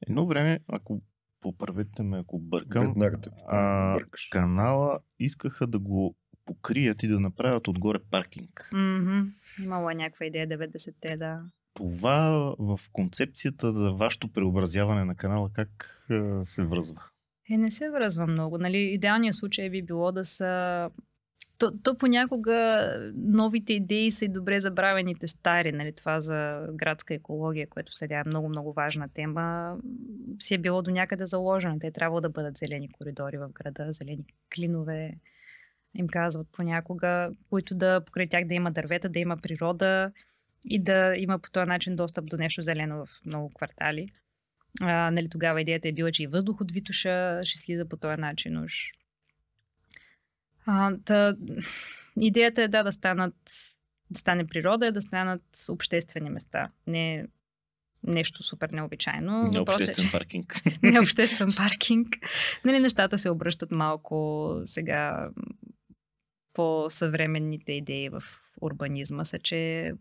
Едно време, ако поправете ме, ако бъркам, Веднага те а, канала искаха да го покрият и да направят отгоре паркинг. Мгм. Имало е някаква идея 90-те, да. Това в концепцията за вашето преобразяване на канала как се връзва? Е, не се връзва много. Нали? Идеалният случай би било да са... То, то понякога новите идеи са и добре забравените стари. Нали? Това за градска екология, което сега е много-много важна тема, си е било до някъде заложено. Те трябва да бъдат зелени коридори в града, зелени клинове, им казват понякога, които да покрай тях да има дървета, да има природа и да има по този начин достъп до нещо зелено в много квартали. А, нали, тогава идеята е била, че и въздух от Витуша ще слиза по този начин уж. А, та, идеята е да, да станат да стане природа, да станат обществени места. Не нещо супер необичайно. Не е, обществен че- паркинг. не обществен паркинг. Нали, нещата се обръщат малко сега м, по съвременните идеи в урбанизма са, че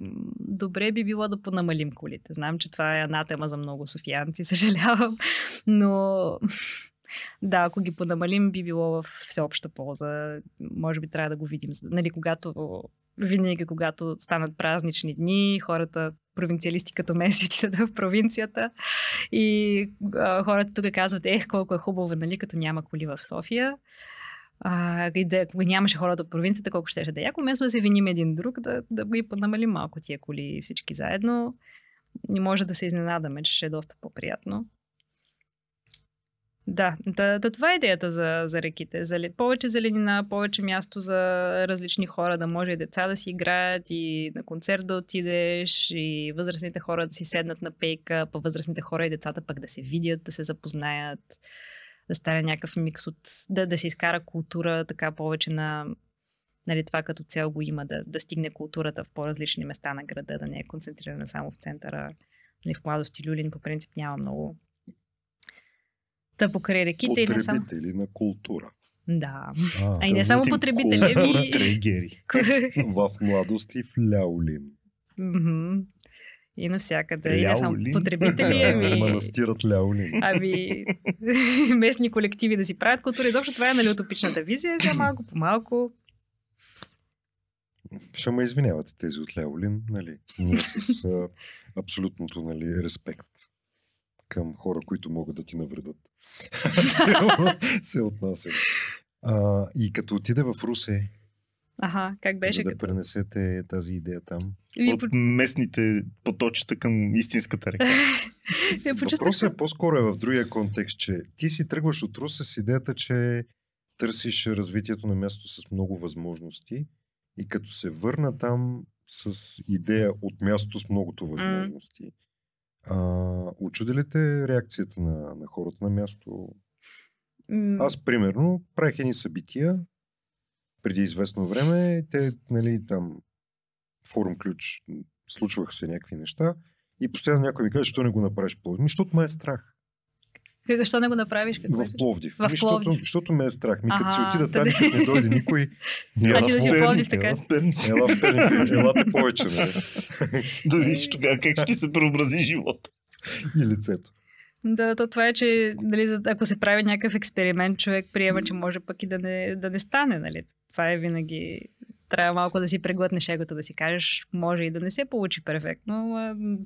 добре би било да понамалим колите. Знам, че това е анатема за много софиянци, съжалявам, но да, ако ги понамалим, би било в всеобща полза. Може би трябва да го видим. Нали, когато винаги, когато станат празнични дни, хората, провинциалисти като мен, си отидат в провинцията и а, хората тук казват, ех, колко е хубаво, нали, като няма коли в София. А, и да, ако нямаше хората от провинцията, колко ще да е яко, вместо да се виним един друг, да, да ги понамалим малко тия коли всички заедно. И може да се изненадаме, че ще е доста по-приятно. Да, да, да това е идеята за, за реките. За, повече зеленина, повече място за различни хора, да може и деца да си играят и на концерт да отидеш и възрастните хора да си седнат на пейка, по възрастните хора и децата пък да се видят, да се запознаят, да стане някакъв микс от... да, да се изкара култура така повече на нали, това като цел го има, да, да стигне културата в по-различни места на града, да не е концентрирана само в центъра. Нали, в младости Люлин по принцип няма много Та покрай реките и не само... Потребители на култура. Да. А, А и не само потребители, култура. Трегери. в младост и в Ляолин. Мгм. И навсякъде. И не само потребители, ами... Манастирът Ляолин. Ами, местни колективи да си правят култура. Изобщо това е нали, утопичната визия. Сега малко по малко. Ще ме извинявате тези от Ляолин, нали? Ние с а, абсолютното нали, респект към хора, които могат да ти навредат. се, се отнасям. А, и като отиде в Русе, Аха, как беше за да като... пренесете тази идея там. Ви, От местните поточета към истинската река. Въпросът е по-скоро е в другия контекст, че ти си тръгваш от Русе с идеята, че търсиш развитието на място с много възможности и като се върна там с идея от мястото с многото възможности, а, очуди ли те реакцията на, на хората на място? Аз, примерно, правих едни събития преди известно време. Те, нали, там, форум ключ, случваха се някакви неща. И постоянно някой ми каже, защо не го направиш по Ми, защото ме е страх. Как, защо не го направиш? Какво В? Пловдив. В Ми, защото, Пловдив. защото ме е страх. Ми, като си отида там, като не дойде никой, Ела Значи да си в в Пловдив, така. ела в Перник. ела в Перник, повече, нали? Да видиш тогава как ще се преобрази живота. И лицето. Да, то това е, че за- ако се прави някакъв експеримент, човек приема, че може пък и да не, да не стане. Нали? Това е винаги... Трябва малко да си преглътнеш егото, да си кажеш, може и да не се получи перфектно,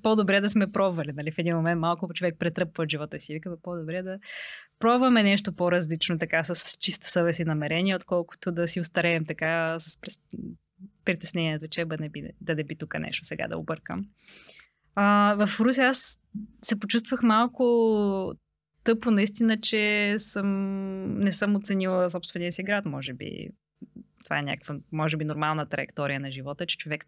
по-добре да сме пробвали. Нали? В един момент малко човек претръпва от живота си. Вика, по-добре да пробваме нещо по-различно, така с чиста съвест и намерение, отколкото да си устареем така с притеснението, че би, да не би тук нещо сега да объркам. А, в Руси аз се почувствах малко тъпо, наистина, че съм, не съм оценила собствения си град, може би. това е някаква, може би, нормална траектория на живота, че човек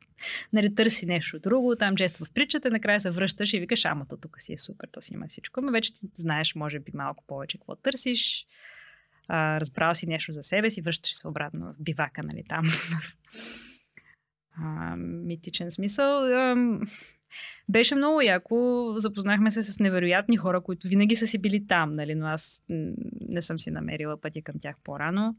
нали, търси нещо друго, там жества в притчата, накрая се връщаш и викаш, ама то тук си е супер, то си има всичко. Ама вече ти знаеш, може би, малко повече какво търсиш, а, разбрал си нещо за себе си, връщаш се обратно в бивака, нали, там. а, митичен смисъл. А, беше много яко. Запознахме се с невероятни хора, които винаги са си били там, нали, но аз не съм си намерила пътя към тях по-рано.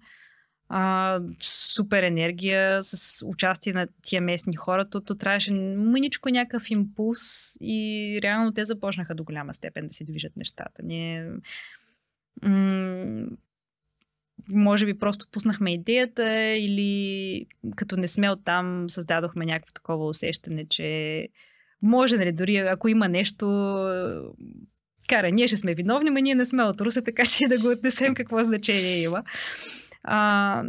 А, супер енергия с участие на тия местни хора. То, то трябваше мъничко някакъв импулс и реално те започнаха до голяма степен да си движат нещата. Ние м- може би просто пуснахме идеята или като не сме оттам създадохме някакво такова усещане, че може, нали, дори ако има нещо, кара, ние ще сме виновни, но ние не сме от Руса, така че да го отнесем какво значение има. А,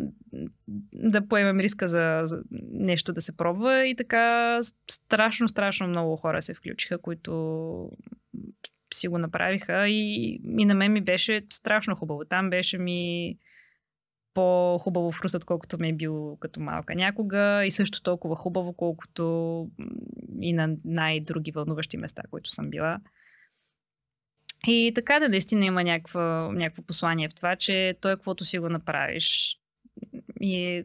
да поемем риска за, за нещо да се пробва и така страшно, страшно много хора се включиха, които си го направиха и, и на мен ми беше страшно хубаво. Там беше ми по-хубаво в Рус, отколкото ми е бил като малка някога и също толкова хубаво, колкото и на най-други вълнуващи места, които съм била. И така да наистина има някакво, някакво послание в това, че той каквото си го направиш. И...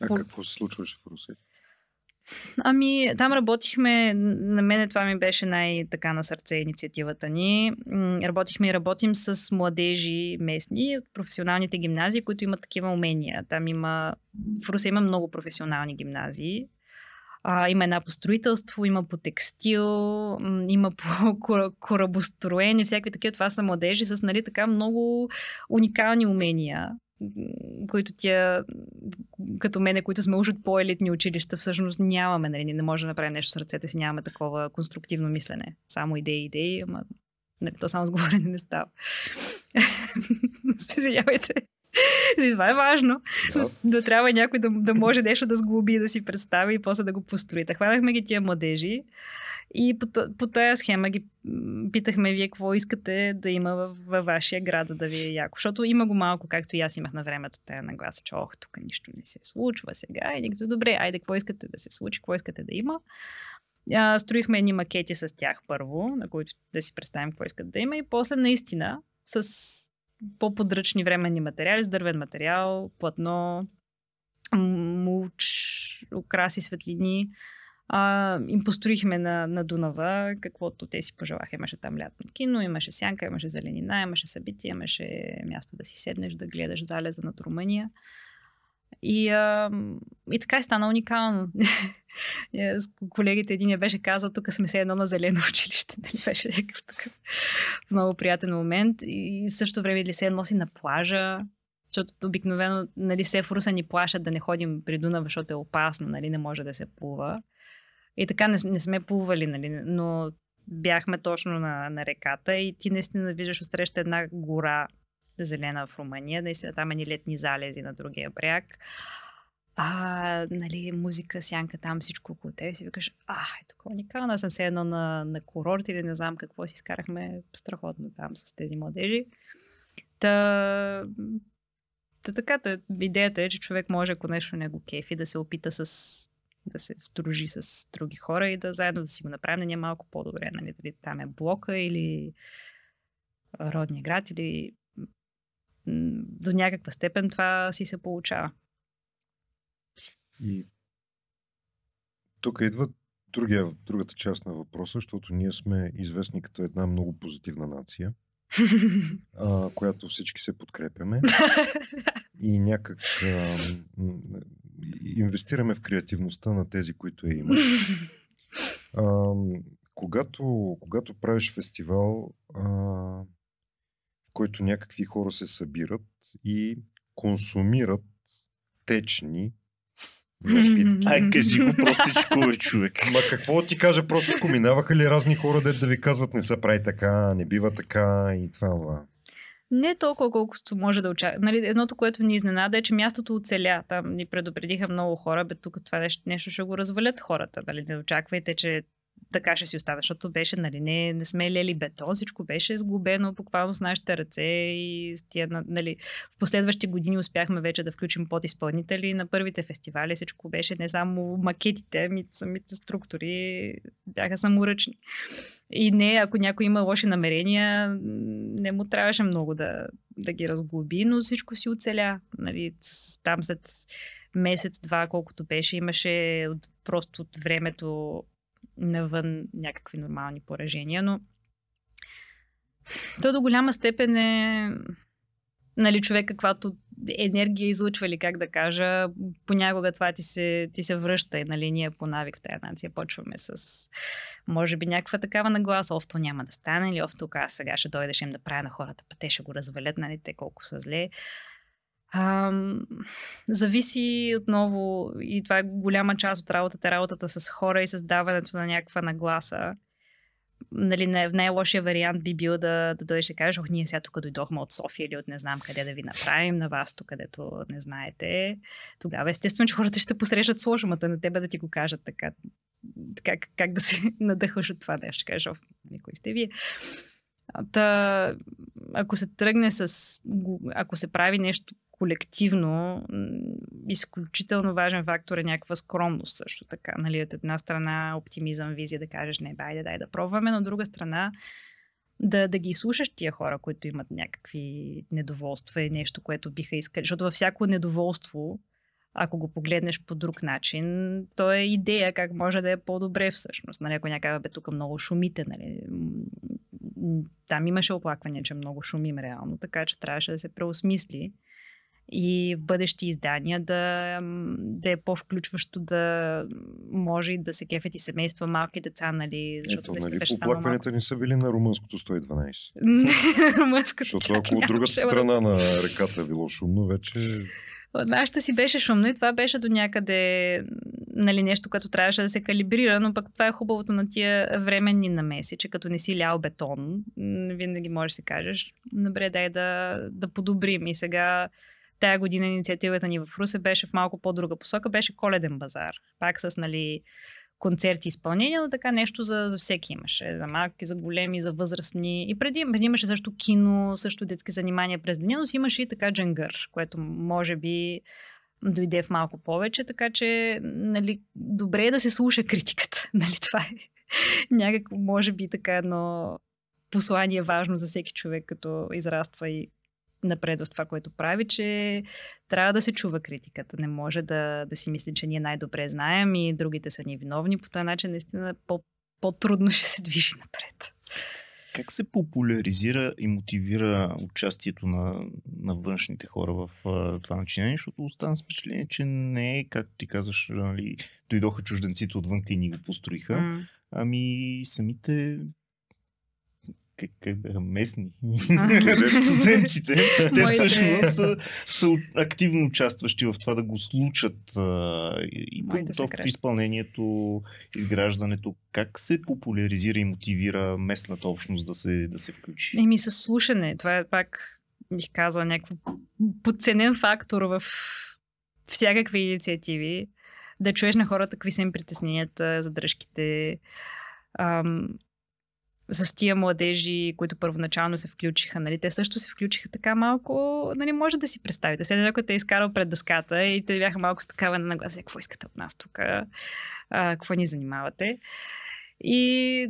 А какво се случваше в Русе? Ами, там работихме, на мен това ми беше най-така на сърце инициативата ни. Работихме и работим с младежи местни от професионалните гимназии, които имат такива умения. Там има, в Русе има много професионални гимназии. А, има една по строителство, има по текстил, има по корабостроение, всякакви такива. Това са младежи с нали, така много уникални умения които тя, като мене, които сме уж от по-елитни училища, всъщност нямаме, нали, не може да направим нещо с ръцете си, нямаме такова конструктивно мислене. Само идеи, идеи, ама нали, то само с говорене не става. Извинявайте. Това е важно. Да. да трябва някой да, да може нещо да сглоби, да си представи и после да го построи. хванахме ги тия младежи. И по, по тази схема ги питахме вие какво искате да има във, вашия град, за да ви е яко. Защото има го малко, както и аз имах на времето тая нагласа, че ох, тук нищо не се случва сега. И никто, добре, айде, какво искате да се случи, какво искате да има. А, строихме едни макети с тях първо, на които да си представим какво искат да има и после наистина с по-подръчни временни материали, с дървен материал, платно, муч, украси, светлини, а, им построихме на, на Дунава каквото те си пожелаха. Имаше там лятно кино, имаше сянка, имаше зеленина, имаше събития, имаше място да си седнеш, да гледаш залеза над Румъния. И, а, и така е стана уникално. Е, с колегите един я беше казал, тук сме се едно на зелено училище. Нали? Беше някакъв такъв много приятен момент. И в същото време ли се носи на плажа, защото обикновено нали, се в Руса ни плашат да не ходим при Дунава, защото е опасно, нали, не може да се плува. И така не, не сме плували, нали, но бяхме точно на, на реката и ти наистина виждаш отсреща една гора зелена в Румъния, наистина там е ни летни залези на другия бряг. А, нали, музика, сянка там, всичко около теб си викаш, а, е тук уникално, аз съм все едно на, на курорт или не знам какво си изкарахме страхотно там с тези младежи. Та, та така, та, идеята е, че човек може, ако нещо не го кефи, да се опита с да се сдружи с други хора и да заедно да си го направим ни е малко по-добре. Нали? Дали там е блока или родния град или до някаква степен това си се получава. И тук идва другия, другата част на въпроса, защото ние сме известни като една много позитивна нация, а, която всички се подкрепяме. и някак а, инвестираме в креативността на тези, които я имат. А, когато, когато правиш фестивал, а, в който някакви хора се събират и консумират течни напитки. Ай, кажи го простичко, човек. Ма какво ти кажа простичко? Минаваха ли разни хора да, да ви казват не се прави така, не бива така и това, това? Не толкова, колкото може да очаква. Нали, едното, което ни изненада е, че мястото оцеля. Там ни предупредиха много хора, бе тук това нещо, нещо ще го развалят хората. Нали, не очаквайте, че така ще си остане, защото беше, нали, не, не сме лели бетон, всичко беше сглобено буквално с нашите ръце и с тия, нали, в последващи години успяхме вече да включим подизпълнители на първите фестивали, всичко беше не само макетите, ами самите структури бяха саморъчни. И не, ако някой има лоши намерения, не му трябваше много да, да ги разглоби, но всичко си оцеля. Нали, там след месец-два, колкото беше, имаше просто от времето навън някакви нормални поражения, но то до голяма степен е нали, човек каквато енергия излучва или как да кажа, понякога това ти се, ти се връща и нали, ние по навик в тази нация почваме с може би някаква такава нагласа, офто няма да стане или офто аз сега ще дойдеш им да правя на хората, па те ще го развалят, нали, те колко са зле. А, зависи отново, и това е голяма част от работата, работата с хора и създаването на някаква нагласа. Нали, не, най-лошия вариант би бил да, да дойдеш и кажеш, ох, ние сега тук дойдохме от София или от не знам къде да ви направим, на вас тук, където не знаете. Тогава естествено, че хората ще посрещат сложно, но на тебе да ти го кажат така, как, как да се надъхваш от това нещо. Ще кажеш, никой нали, сте вие. Та, ако се тръгне с... Ако се прави нещо колективно, изключително важен фактор е някаква скромност също така. Нали, от една страна оптимизъм, визия да кажеш не, байде, дай да пробваме, но от друга страна да, да ги слушаш тия хора, които имат някакви недоволства и нещо, което биха искали. Защото във всяко недоволство, ако го погледнеш по друг начин, то е идея как може да е по-добре всъщност. Нали, ако някак бе тук много шумите, нали, там имаше оплакване, че много шумим реално, така че трябваше да се преосмисли и в бъдещи издания да, да е по-включващо, да може и да се кефят и семейства, малки деца, нали? Защото Ето, нали, оплакванията ни са били на румънското 112. румънското Защото ако от другата страна на реката е било шумно, вече нашата си беше шумно и това беше до някъде нали, нещо, което трябваше да се калибрира, но пък това е хубавото на тия временни намеси, че като не си лял бетон, винаги можеш да си кажеш, добре, дай да, да подобрим. И сега тая година инициативата ни в Русе беше в малко по-друга посока, беше коледен базар. Пак с нали, концерти изпълнения, но така нещо за, за всеки имаше. За малки, за големи, за възрастни. И преди, преди имаше също кино, също детски занимания през деня, но си имаше и така джангър, което може би дойде в малко повече, така че нали, добре е да се слуша критиката. Нали, това е някакво, може би така едно послание важно за всеки човек, като израства и напред в това, което прави, че трябва да се чува критиката. Не може да, да си мисли, че ние най-добре знаем и другите са ни виновни. По този начин наистина по, по-трудно ще се движи напред. Как се популяризира и мотивира участието на, на външните хора в а, това начинание? Защото оставам с впечатление, че не е, както ти казваш, нали, дойдоха чужденците отвън и ни го построиха, mm. ами самите как, как бяха местни. Туземците. Те всъщност са, са активно участващи в това да го случат а, и подготовката, изпълнението, изграждането. Как се популяризира и мотивира местната общност да се, да се включи? Еми с слушане. Това е пак, бих казала, някакво подценен фактор в всякакви инициативи. Да чуеш на хората какви са им притесненията, задръжките. Ам, с тия младежи, които първоначално се включиха, нали, те също се включиха така малко, нали, може да си представите. След някой те е изкарал пред дъската и те бяха малко с такава на нагласа, какво искате от нас тук, какво ни занимавате. И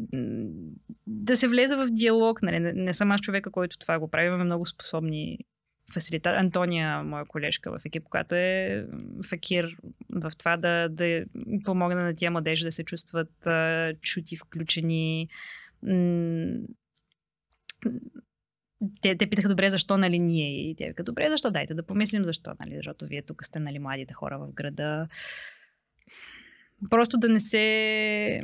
да се влезе в диалог. Нали. Не съм аз човека, който това го прави. Имаме много способни фасилита. Антония, моя колежка в екип, която е факир в това да, да помогне на тия младежи да се чувстват а, чути, включени, те, те питаха, добре, защо, нали, ние? И те вика, добре, защо? Дайте да помислим защо, нали, защото вие тук сте, нали, младите хора в града. Просто да не се...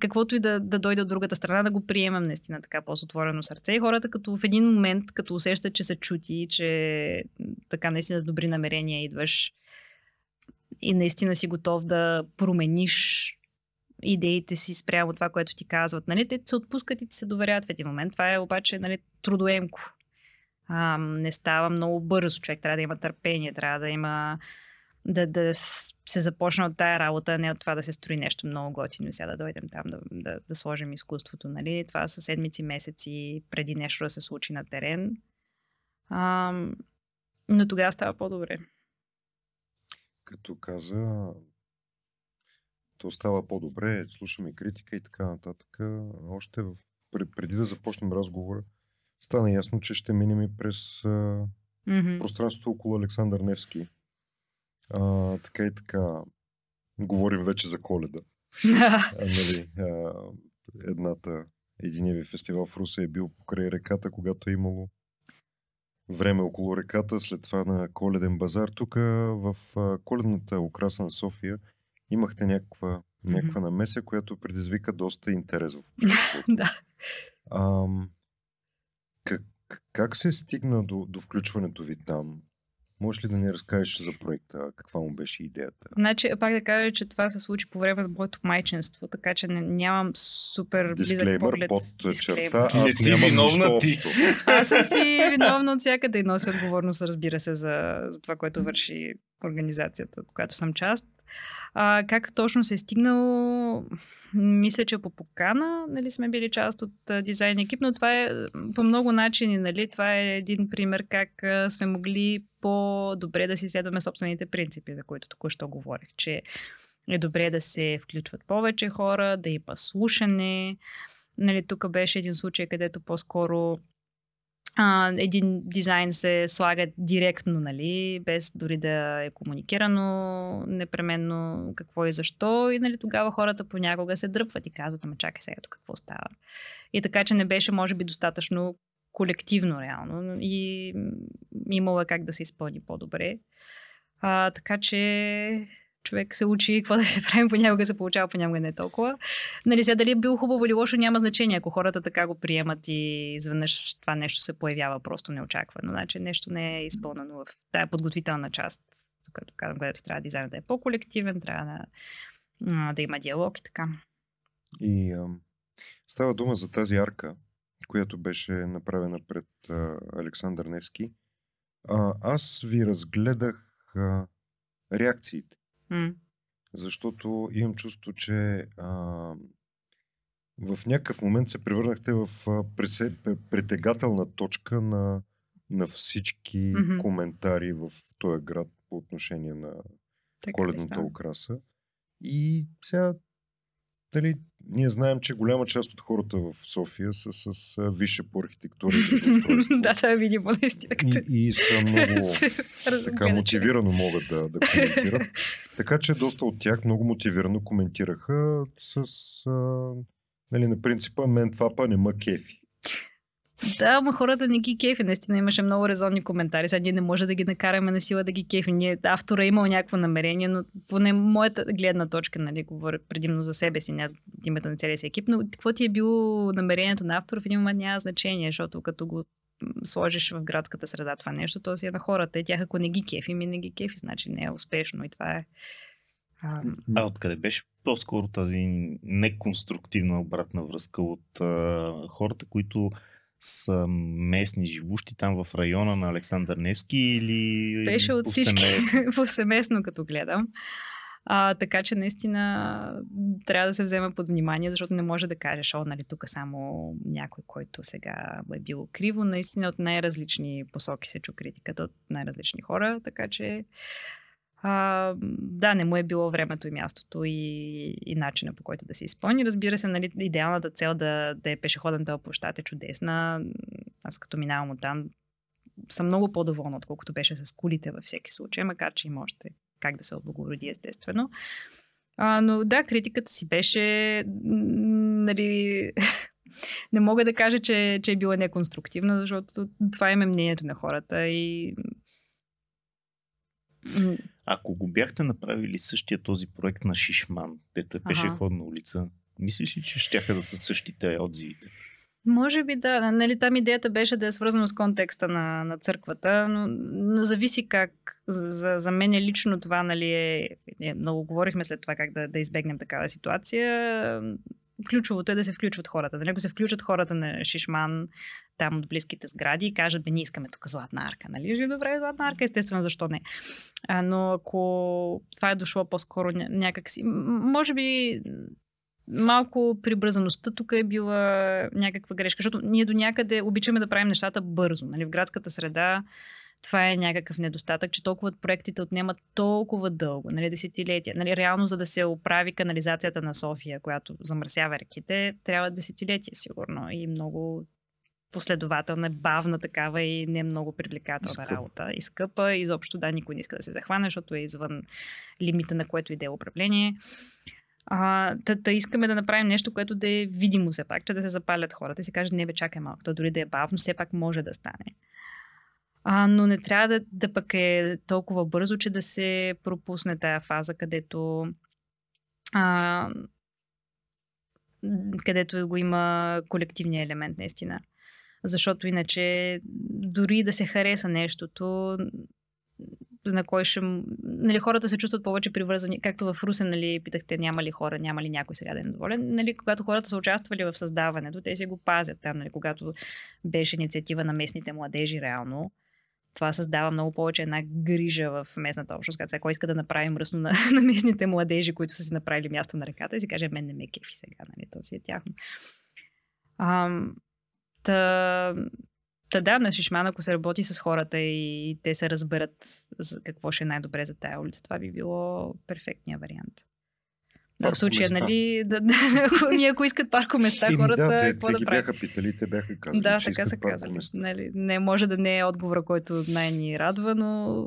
Каквото и да, да дойде от другата страна, да го приемам наистина така по-отворено сърце. И хората като в един момент, като усещат, че са чути, че така наистина с добри намерения идваш и наистина си готов да промениш идеите си спрямо това, което ти казват. Нали? Те се отпускат и ти се доверят в един момент. Това е обаче нали, трудоемко. А, не става много бързо. Човек трябва да има търпение, трябва да има да, да се започна от тая работа, не от това да се строи нещо много готино и сега да дойдем там да, да, да сложим изкуството. Нали? Това са седмици, месеци преди нещо да се случи на терен. А, но тогава става по-добре. Като каза, то става по-добре, слушаме критика и така нататък. Още в, преди да започнем разговора, стана ясно, че ще минем и през mm-hmm. пространството около Александър Невски. А, така и така. Говорим вече за коледа. а, нали, а, едната, единия ви фестивал в Руса е бил покрай реката, когато е имало време около реката, след това на коледен базар. Тук в коледната украса на София имахте някаква, mm-hmm. някаква намеса, която предизвика доста интерес в обществото. да. как, как се стигна до, до включването ви там? Можеш ли да ни разкажеш за проекта? Каква му беше идеята? Значи, пак да кажа, че това се случи по време на моето майчинство, така че не, нямам супер близък поглед. под черта, аз не си виновна ти. Аз съм си виновна от всякъде и нося отговорност, разбира се, за, за това, което върши организацията, която съм част. А, как точно се е стигнало? Мисля, че по покана нали, сме били част от а, дизайн екип, но това е по много начини. Нали? Това е един пример как сме могли по-добре да си следваме собствените принципи, за които току-що говорих, че е добре да се включват повече хора, да има слушане. Нали, тук беше един случай, където по-скоро а, един дизайн се слага директно, нали, без дори да е комуникирано непременно какво и защо. И нали, тогава хората понякога се дръпват и казват, ама чакай сега, какво става. И така, че не беше, може би, достатъчно колективно реално и имало е как да се изпълни по-добре. А, така че човек се учи какво да се прави, понякога се получава, понякога не толкова. Нали, сега дали е било хубаво или лошо, няма значение, ако хората така го приемат и изведнъж това нещо се появява просто неочаквано. Значи нещо не е изпълнено в тая подготвителна част, за което казвам, където трябва дизайнът да е по-колективен, трябва да, да има диалог и така. И а, става дума за тази арка, която беше направена пред а, Александър Невски. А, аз ви разгледах а, реакциите. Mm. Защото имам чувство, че а, в някакъв момент се превърнахте в притегателна точка на, на всички mm-hmm. коментари в този град по отношение на така коледната украса. И сега Дали, ние знаем, че голяма част от хората в София са с, с висше по архитектура и Да, това е видимо, наистина. И, и са много така мотивирано могат да, да коментират. така че доста от тях много мотивирано коментираха с а, нали, на принципа мен това па не ма кефи. Да, ма хората не ги кефи. Наистина имаше много резонни коментари. Сега ние не може да ги накараме на сила да ги кефи. Ние, автора е имал някакво намерение, но поне моята гледна точка, нали, говоря предимно за себе си, не името на целия си екип, но какво ти е било намерението на автора в един момент няма значение, защото като го сложиш в градската среда това нещо, то си е на хората. И тях ако не ги кефи, ми не ги кефи, значи не е успешно и това е. А, а откъде беше по-скоро тази неконструктивна обратна връзка от а, хората, които са местни живущи там в района на Александър Невски или Беше от всички, повсеместно като гледам. А, така че наистина трябва да се взема под внимание, защото не може да кажеш, о, нали, тук само някой, който сега е бил криво. Наистина от най-различни посоки се чу критиката от най-различни хора, така че а, да, не му е било времето и мястото и, и начина по който да се изпълни. Разбира се, нали, идеалната цел да, да е пешеходен този площад е чудесна. Аз като минавам от там съм много по-доволна, отколкото беше с кулите във всеки случай, макар че има още как да се облагороди естествено. А, но да, критиката си беше нали, не мога да кажа, че, че е била неконструктивна, защото това е мнението на хората и ако го бяхте направили същия този проект на Шишман, дето е пешеходна ага. улица, мислиш ли, че ще да са същите отзивите? Може би да. Нали, там идеята беше да е свързано с контекста на, на църквата, но, но зависи как. За, за мен е лично това нали, е, е... Много говорихме след това как да, да избегнем такава ситуация. Ключовото е да се включват хората. Нали? Ако се включат хората на Шишман, там от близките сгради и кажат, бе, ние искаме тук златна арка. Нали? Ще добре, златна арка, естествено, защо не. А, но ако това е дошло по-скоро някакси, може би малко прибързаността тук е била някаква грешка, защото ние до някъде обичаме да правим нещата бързо. Нали? В градската среда това е някакъв недостатък, че толкова проектите отнемат толкова дълго, нали, десетилетия. Нали, реално, за да се оправи канализацията на София, която замърсява реките, трябва десетилетия сигурно и много последователна, бавна такава и не много привлекателна скъпа. работа. И скъпа, изобщо да, никой не иска да се захване, защото е извън лимита, на което иде управление. А, та, та искаме да направим нещо, което да е видимо все пак, че да се запалят хората и се каже, не бе, чакай малко, то дори да е бавно, все пак може да стане. А, но не трябва да, да пък е толкова бързо, че да се пропусне тая фаза, където а, където го има колективния елемент, наистина. Защото иначе, дори да се хареса нещото, на кой ще... Нали, хората се чувстват повече привързани, както в Русе, нали, питахте няма ли хора, няма ли някой сега да е недоволен. Нали, когато хората са участвали в създаването, те си го пазят там, нали, когато беше инициатива на местните младежи реално това създава много повече една грижа в местната общност, като кой иска да направи мръсно на, на местните младежи, които са си направили място на реката и си каже, мен не ме кефи сега, нали, то си е тяхно. Та, та да, на Шишман, ако се работи с хората и те се разберат за какво ще е най-добре за тая улица, това би било перфектният вариант. Да, в случая, нали, да, да, ако, ако искат паркоместа, Еми, хората, да, те, какво те да ги правят? бяха питали, те бяха казали, Да, че така са казали. Нали, не може да не е отговора, който най-ни радва, но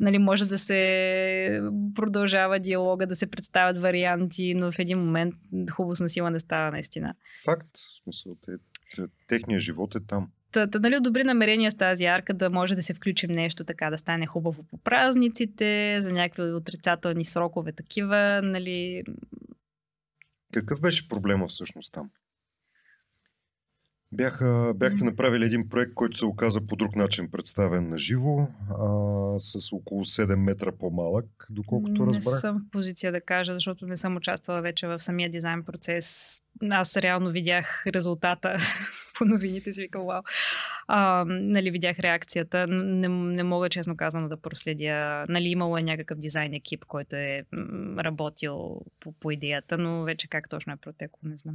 нали, може да се продължава диалога, да се представят варианти, но в един момент хубаво с насила не става наистина. Факт, в смисъл, те, те, техният живот е там. Та, та, нали, добри намерения с тази арка да може да се включим нещо така, да стане хубаво по празниците, за някакви отрицателни срокове такива, нали, Какъв беше проблема всъщност там? Бяха, бяхте направили един проект, който се оказа по друг начин представен на живо, а, с около 7 метра по-малък, доколкото не разбрах. съм в позиция да кажа, защото не съм участвала вече в самия дизайн процес. Аз реално видях резултата по новините си, викам, вау. А, нали, видях реакцията. Не, не мога честно казано да проследя. Нали, имало е някакъв дизайн екип, който е работил по, по идеята, но вече как точно е протекло, не знам.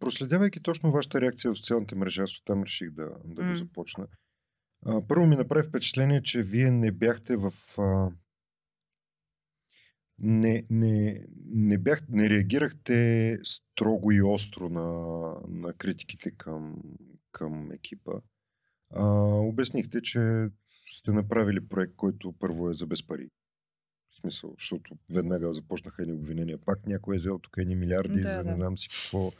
Проследявайки точно вашата реакция в социалните мрежи, аз оттам реших да, да го започна. А, първо ми направи впечатление, че вие не бяхте в... А, не, не, не, бях, не реагирахте строго и остро на, на критиките към, към екипа. А, обяснихте, че сте направили проект, който първо е за без пари. В смисъл, защото веднага започнаха едни обвинения. Пак някой е взел тук едни милиарди Да, за не знам си какво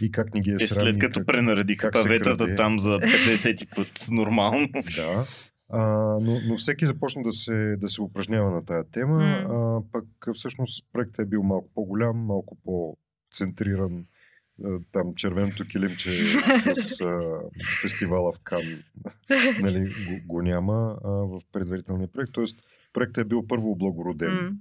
и как ни ги е, Е, срам. след и като как... пренаредиха паветата там за 50 път, нормално. Да. А, но, но всеки започна да се, да се упражнява на тая тема. М. А, пък всъщност проектът е бил малко по-голям, малко по-центриран. Там червеното килимче с а, фестивала в Кан нали, го, го няма а, в предварителния проект. Тоест проектът е бил първо облагороден, М.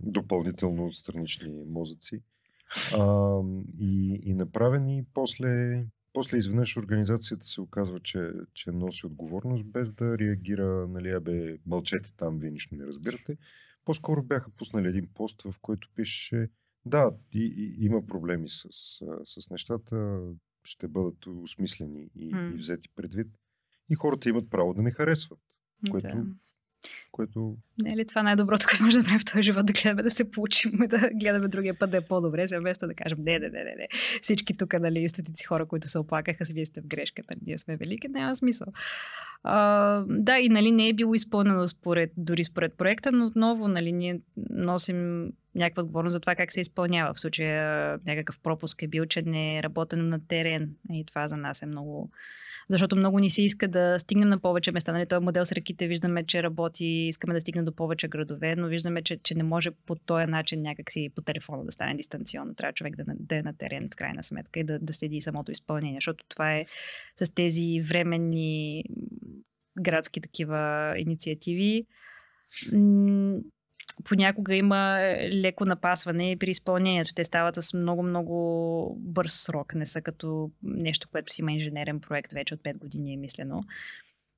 допълнително от странични мозъци а, и, и направен и после, после изведнъж организацията се оказва, че, че носи отговорност без да реагира, нали, абе, мълчете там, вие нищо не разбирате. По-скоро бяха пуснали един пост, в който пише, да, и, и, има проблеми с, с нещата, ще бъдат осмислени и, М. и взети предвид. И хората имат право да не харесват, което, Да. Което Не е ли това най-доброто, което може да направим в този живот, да гледаме да се получим да гледаме другия път да е по-добре, сега вместо да кажем не, не, не, не, не. Всички тук, нали, стотици хора, които се оплакаха, вие сте в грешката, ние сме велики, няма смисъл. А, да, и нали не е било изпълнено според, дори според проекта, но отново, нали, ние носим някаква отговорност за това как се изпълнява. В случая някакъв пропуск е бил, че не е работено на терен. И това за нас е много защото много ни се иска да стигнем на повече места. Нали, този модел с реките виждаме, че работи, искаме да стигнем до повече градове, но виждаме, че, че не може по този начин някакси по телефона да стане дистанционно. Трябва човек да, да е на терен в крайна сметка и да, да следи самото изпълнение, защото това е с тези временни градски такива инициативи. понякога има леко напасване при изпълнението. Те стават с много-много бърз срок. Не са като нещо, което си има инженерен проект вече от 5 години е мислено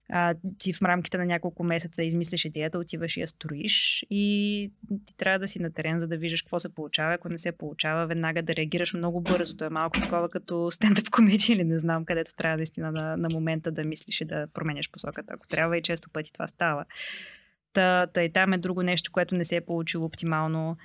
а, ти в рамките на няколко месеца измислиш идеята, отиваш и я строиш и ти трябва да си на терен, за да виждаш какво се получава. Ако не се получава, веднага да реагираш много бързо. То е малко такова като стендъп комедия или не знам, където трябва наистина на, на момента да мислиш и да променяш посоката. Ако трябва и често пъти това става. Та, та и там е друго нещо, което не се е получило оптимално.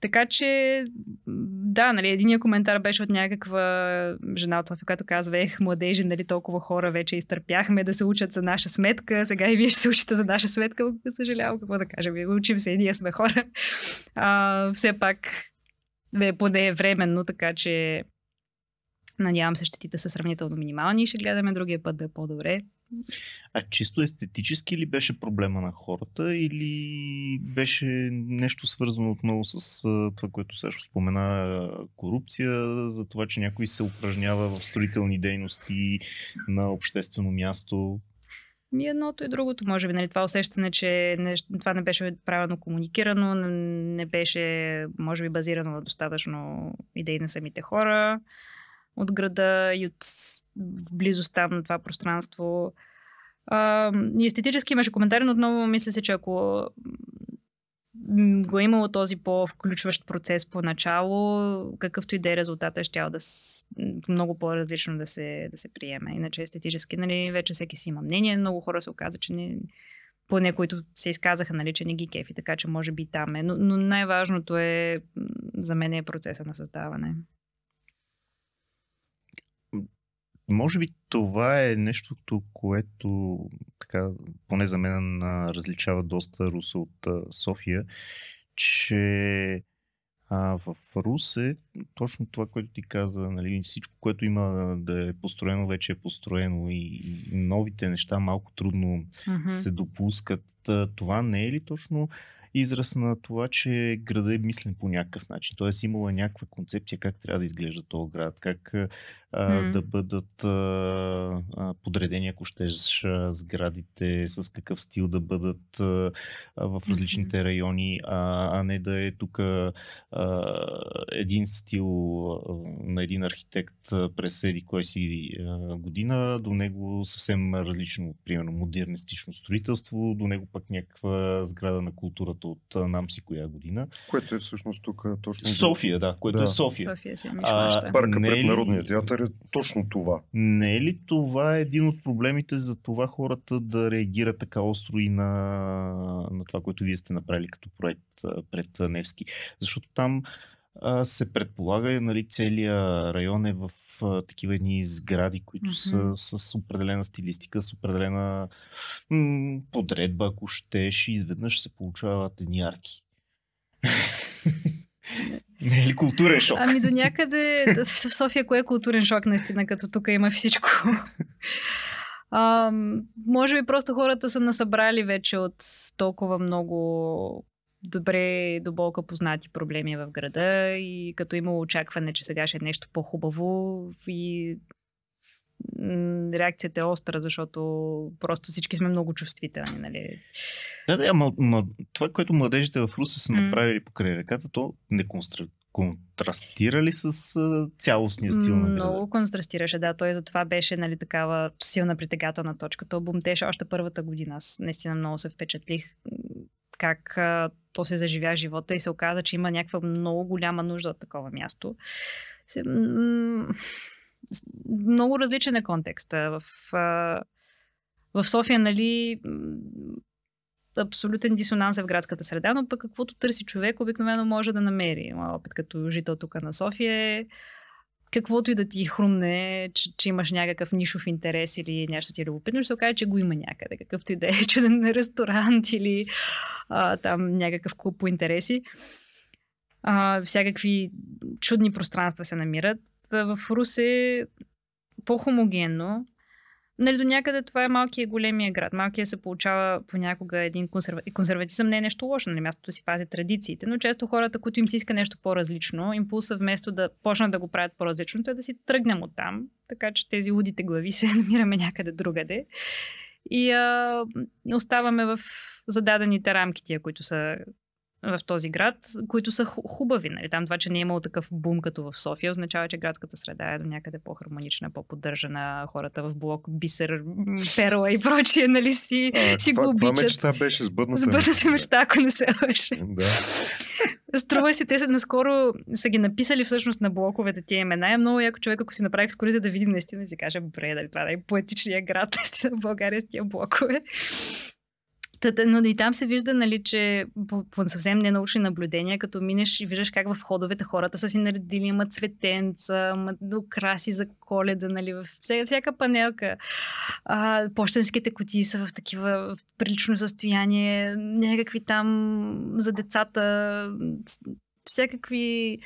Така че, да, нали, единия коментар беше от някаква жена от София, която казва, ех, младежи, нали, толкова хора вече изтърпяхме да се учат за наша сметка, сега и вие ще се учите за наша сметка, съжалявам, какво да кажем, учим се и ние сме хора. А, все пак, бе, поне е временно, така че надявам се щетите са сравнително минимални и ще гледаме другия път да е по-добре. А чисто естетически ли беше проблема на хората или беше нещо свързано отново с това, което също спомена корупция, за това, че някой се упражнява в строителни дейности на обществено място? Ми едното и другото, може би. Нали, това усещане, че не, това не беше правилно комуникирано, не беше, може би, базирано на достатъчно идеи на самите хора от града и от близостта на това пространство. А, естетически имаше коментари, но отново мисля се, че ако го е имало този по-включващ процес по начало, какъвто и да е резултата, ще да с... много по-различно да се, да се приеме. Иначе естетически, нали, вече всеки си има мнение. Много хора се оказа, че не, поне които се изказаха, нали, че не ги кефи, така че може би там е. Но, но най-важното е, за мен е процеса на създаване. Може би това е нещото, което така, поне за мен различава доста Руса от София, че а, в Русе точно това, което ти каза, нали, всичко, което има да е построено, вече е построено и, и новите неща малко трудно mm-hmm. се допускат. Това не е ли точно израз на това, че града е мислен по някакъв начин. Тоест имала някаква концепция как трябва да изглежда този град, как а, mm. да бъдат а, подредени, ако щеш, сградите, с какъв стил да бъдат а, в различните mm-hmm. райони, а, а не да е тук един стил а, на един архитект през еди кой си а, година, до него съвсем различно, примерно модернистично строителство, до него пък някаква сграда на културата от нам си коя година. Което е всъщност тук точно... София, да, което да. е София. София си а, Парка пред Народния театър е точно това. Не е ли това един от проблемите за това хората да реагират така остро и на, на това, което вие сте направили като проект пред Невски? Защото там а, се предполага, нали, целият район е в а, такива едни сгради, които mm-hmm. са с определена стилистика, с определена м- подредба, ако щеш, и изведнъж се получават едни арки. Не е ли културен шок? Ами до някъде в София кое е културен шок наистина, като тук има всичко. А, може би просто хората са насъбрали вече от толкова много добре до болка познати проблеми в града и като има очакване, че сега ще е нещо по-хубаво и реакцията е остра, защото просто всички сме много чувствителни. Нали? Да, да, ама, ама това, което младежите в Руса са направили покрай реката, то не констра... контрастира ли с цялостния стил на града? Много контрастираше, да. Той затова беше нали, такава силна притегателна точка. То бумтеше още първата година. Аз наистина много се впечатлих как а, то се заживя живота и се оказа, че има някаква много голяма нужда от такова място. Се, м- много различен е контекста. В, в София, нали, абсолютен дисонанс е в градската среда, но пък каквото търси човек, обикновено може да намери. Моя опит като жител тук на София е каквото и да ти хрумне, че, че имаш някакъв нишов интерес или нещо ти е любопитно, ще се окаже, че го има някъде. Какъвто и да е чуден ресторант или а, там някакъв клуб по интереси. А, всякакви чудни пространства се намират. В Русе по-хомогенно нали, до някъде това е малкият и големия град. Малкият се получава понякога един консерва... консерватизъм. Не е нещо лошо, нали, мястото си пази традициите, но често хората, които им си иска нещо по-различно, импулса вместо да почнат да го правят по-различно, е да си тръгнем от там. Така че тези лудите глави се намираме някъде другаде. И а, оставаме в зададените рамки, тия, които са в този град, които са ху- хубави. Нали? Там това, че не е имало такъв бум като в София, означава, че градската среда е до някъде по-хармонична, по-поддържана. Хората в блок, бисер, перла и прочие, нали си, А, си каква, го обичат. мечта беше сбъдната? Сбъдната мечта, ако не се лъжа. Да. Струва си, те са наскоро са ги написали всъщност на блоковете тия имена. Е много яко човек, ако си направи екскурзия да види наистина и си каже, бре, дали това е поетичния град наистина в България с тия блокове. Но и там се вижда, нали, че по, по съвсем ненаучни наблюдения, като минеш и виждаш как в входовете хората са си наредили, имат цветенца, имат украси за коледа, нали, в всяка, всяка панелка. А, почтенските кутии са в такива в прилично състояние, някакви там за децата, всякакви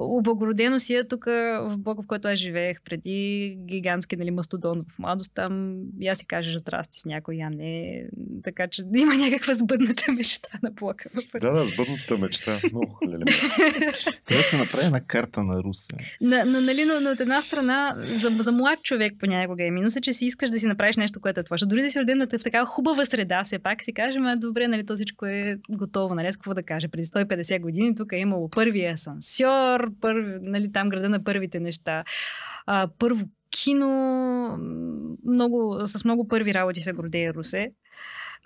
облагородено си е тук в блока, в който аз живеех преди, гигантски нали, мастодон в младост, там я си кажеш здрасти с някой, я не. Така че има някаква сбъдната мечта на блока. Да, да, сбъдната мечта. Много хлеле. Трябва да се направи една карта на Русе. На, на, нали, но, но от една страна, за, за млад човек понякога е минус, е, че си искаш да си направиш нещо, което е твое. Дори да си роден в такава хубава среда, все пак си кажем, а добре, нали, то всичко е готово. Нали, какво да кажа? Преди 150 години тук е имало първия асансьор, първи, нали, там града на първите неща. А, първо кино, много, с много първи работи се гордее Русе.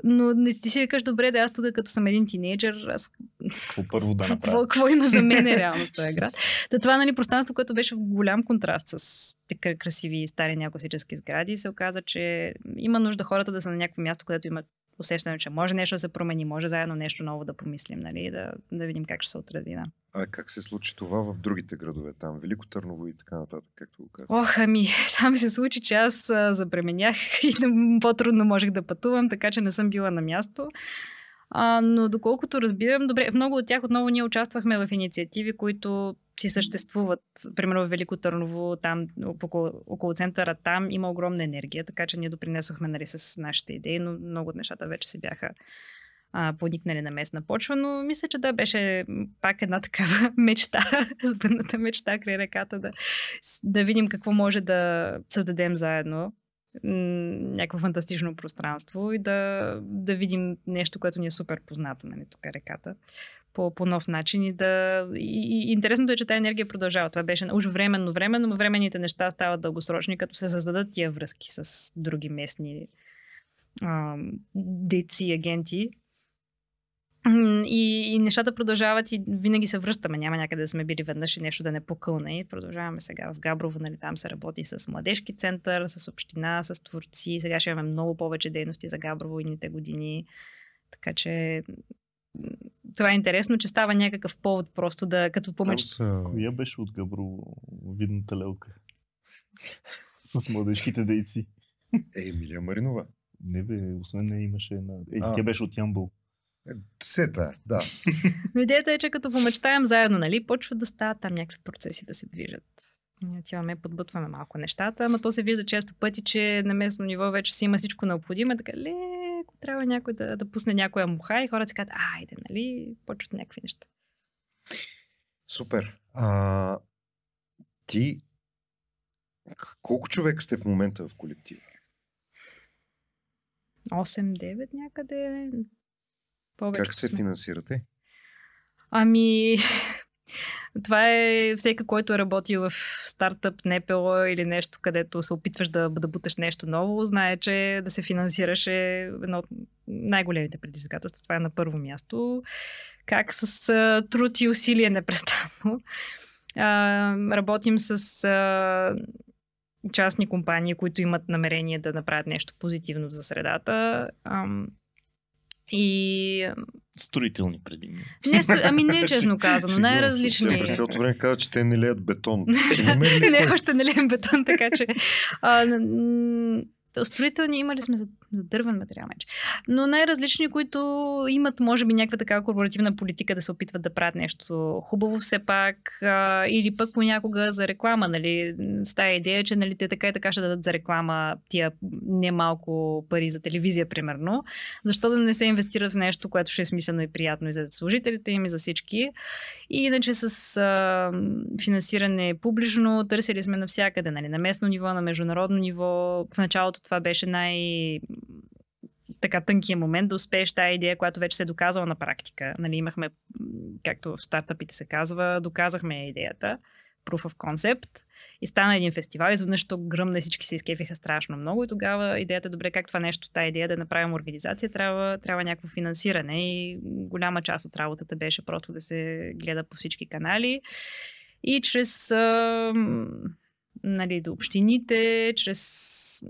Но не ти си викаш, добре, да аз тук като съм един тинейджър, аз Какво първо да какво, направя? какво има за мен е реално този град. Та това нали, пространство, което беше в голям контраст с така красиви стари неокласически сгради, се оказа, че има нужда хората да са на някакво място, където имат усещане, че може нещо да се промени, може заедно нещо ново да помислим, нали, да, да видим как ще се отрази. Да. А как се случи това в другите градове там? Велико Търново и така нататък, както го казах. Ох, ами, там се случи, че аз а, забременях и по-трудно можех да пътувам, така че не съм била на място. А, но доколкото разбирам, добре, в много от тях отново ние участвахме в инициативи, които си съществуват. Примерно в Велико Търново, там около, около центъра, там има огромна енергия, така че ние допринесохме нали, с нашите идеи, но много от нещата вече се бяха а, подникнали на местна почва, но мисля, че да, беше пак една такава мечта, сбъдната мечта край реката, да, да видим какво може да създадем заедно някакво фантастично пространство и да, да видим нещо, което ни е супер познато, нали, тук е реката, по, по нов начин и да... И, и интересното е, че тази енергия продължава. Това беше уж временно, временно, но временните неща стават дългосрочни, като се създадат тия връзки с други местни а, дейци, агенти. И, и нещата продължават и винаги се връщаме. Няма някъде да сме били веднъж и нещо да не покълне. И продължаваме сега в Габрово, нали, там се работи с младежки център, с община, с творци. Сега ще имаме много повече дейности за Габрово едните години. Така че това е интересно, че става някакъв повод просто да, като помеч... са... Коя беше от Габрово видната лелка? С младежките дейци. Е, Емилия Маринова. Не бе, освен не имаше една... Е, А. тя беше от Ямбол. Е, Сета, да. Но идеята е, че като помечтаем заедно, нали, почват да стават там някакви процеси да се движат. Ние отиваме, подбутваме малко нещата, ама то се вижда често пъти, че на местно ниво вече си има всичко необходимо. Така, леко трябва някой да, да пусне някоя муха и хората си казват, айде, нали, почват някакви неща. Супер. А, ти колко човек сте в момента в колектива? 8-9 някъде. Повече Как се сме. финансирате? Ами, това е всеки, който е работил в стартъп, НПО или нещо, където се опитваш да, да буташ нещо ново, знае, че да се финансираш е едно от най-големите предизвикателства. Това е на първо място. Как с а, труд и усилие непрестанно. А, работим с а, частни компании, които имат намерение да направят нещо позитивно за средата. Ам, и Строителни предимно. не, сто- ами не честно казано, най-различни. През цялото време каза, че те не леят бетон. Не, още не леем бетон, така че. А, строителни имали сме за, за дървен материал вече. Но най-различни, които имат, може би, някаква такава корпоративна политика да се опитват да правят нещо хубаво все пак, а, или пък понякога за реклама, нали, с тая идея, че нали, те така и така ще дадат за реклама тия немалко пари за телевизия, примерно. Защо да не се инвестират в нещо, което ще е смислено и приятно и за служителите им, и за всички. И иначе с а, финансиране публично търсили сме навсякъде, нали, на местно ниво, на международно ниво. В началото това беше най- така тънкия момент да успееш тази идея, която вече се е доказала на практика. Нали, имахме, както в стартъпите се казва, доказахме идеята, proof of concept и стана един фестивал. Изведнъж то гръмна всички се изкефиха страшно много и тогава идеята, добре, как това нещо, тази идея да направим организация, трябва, трябва някакво финансиране и голяма част от работата беше просто да се гледа по всички канали и чрез нали, до общините, чрез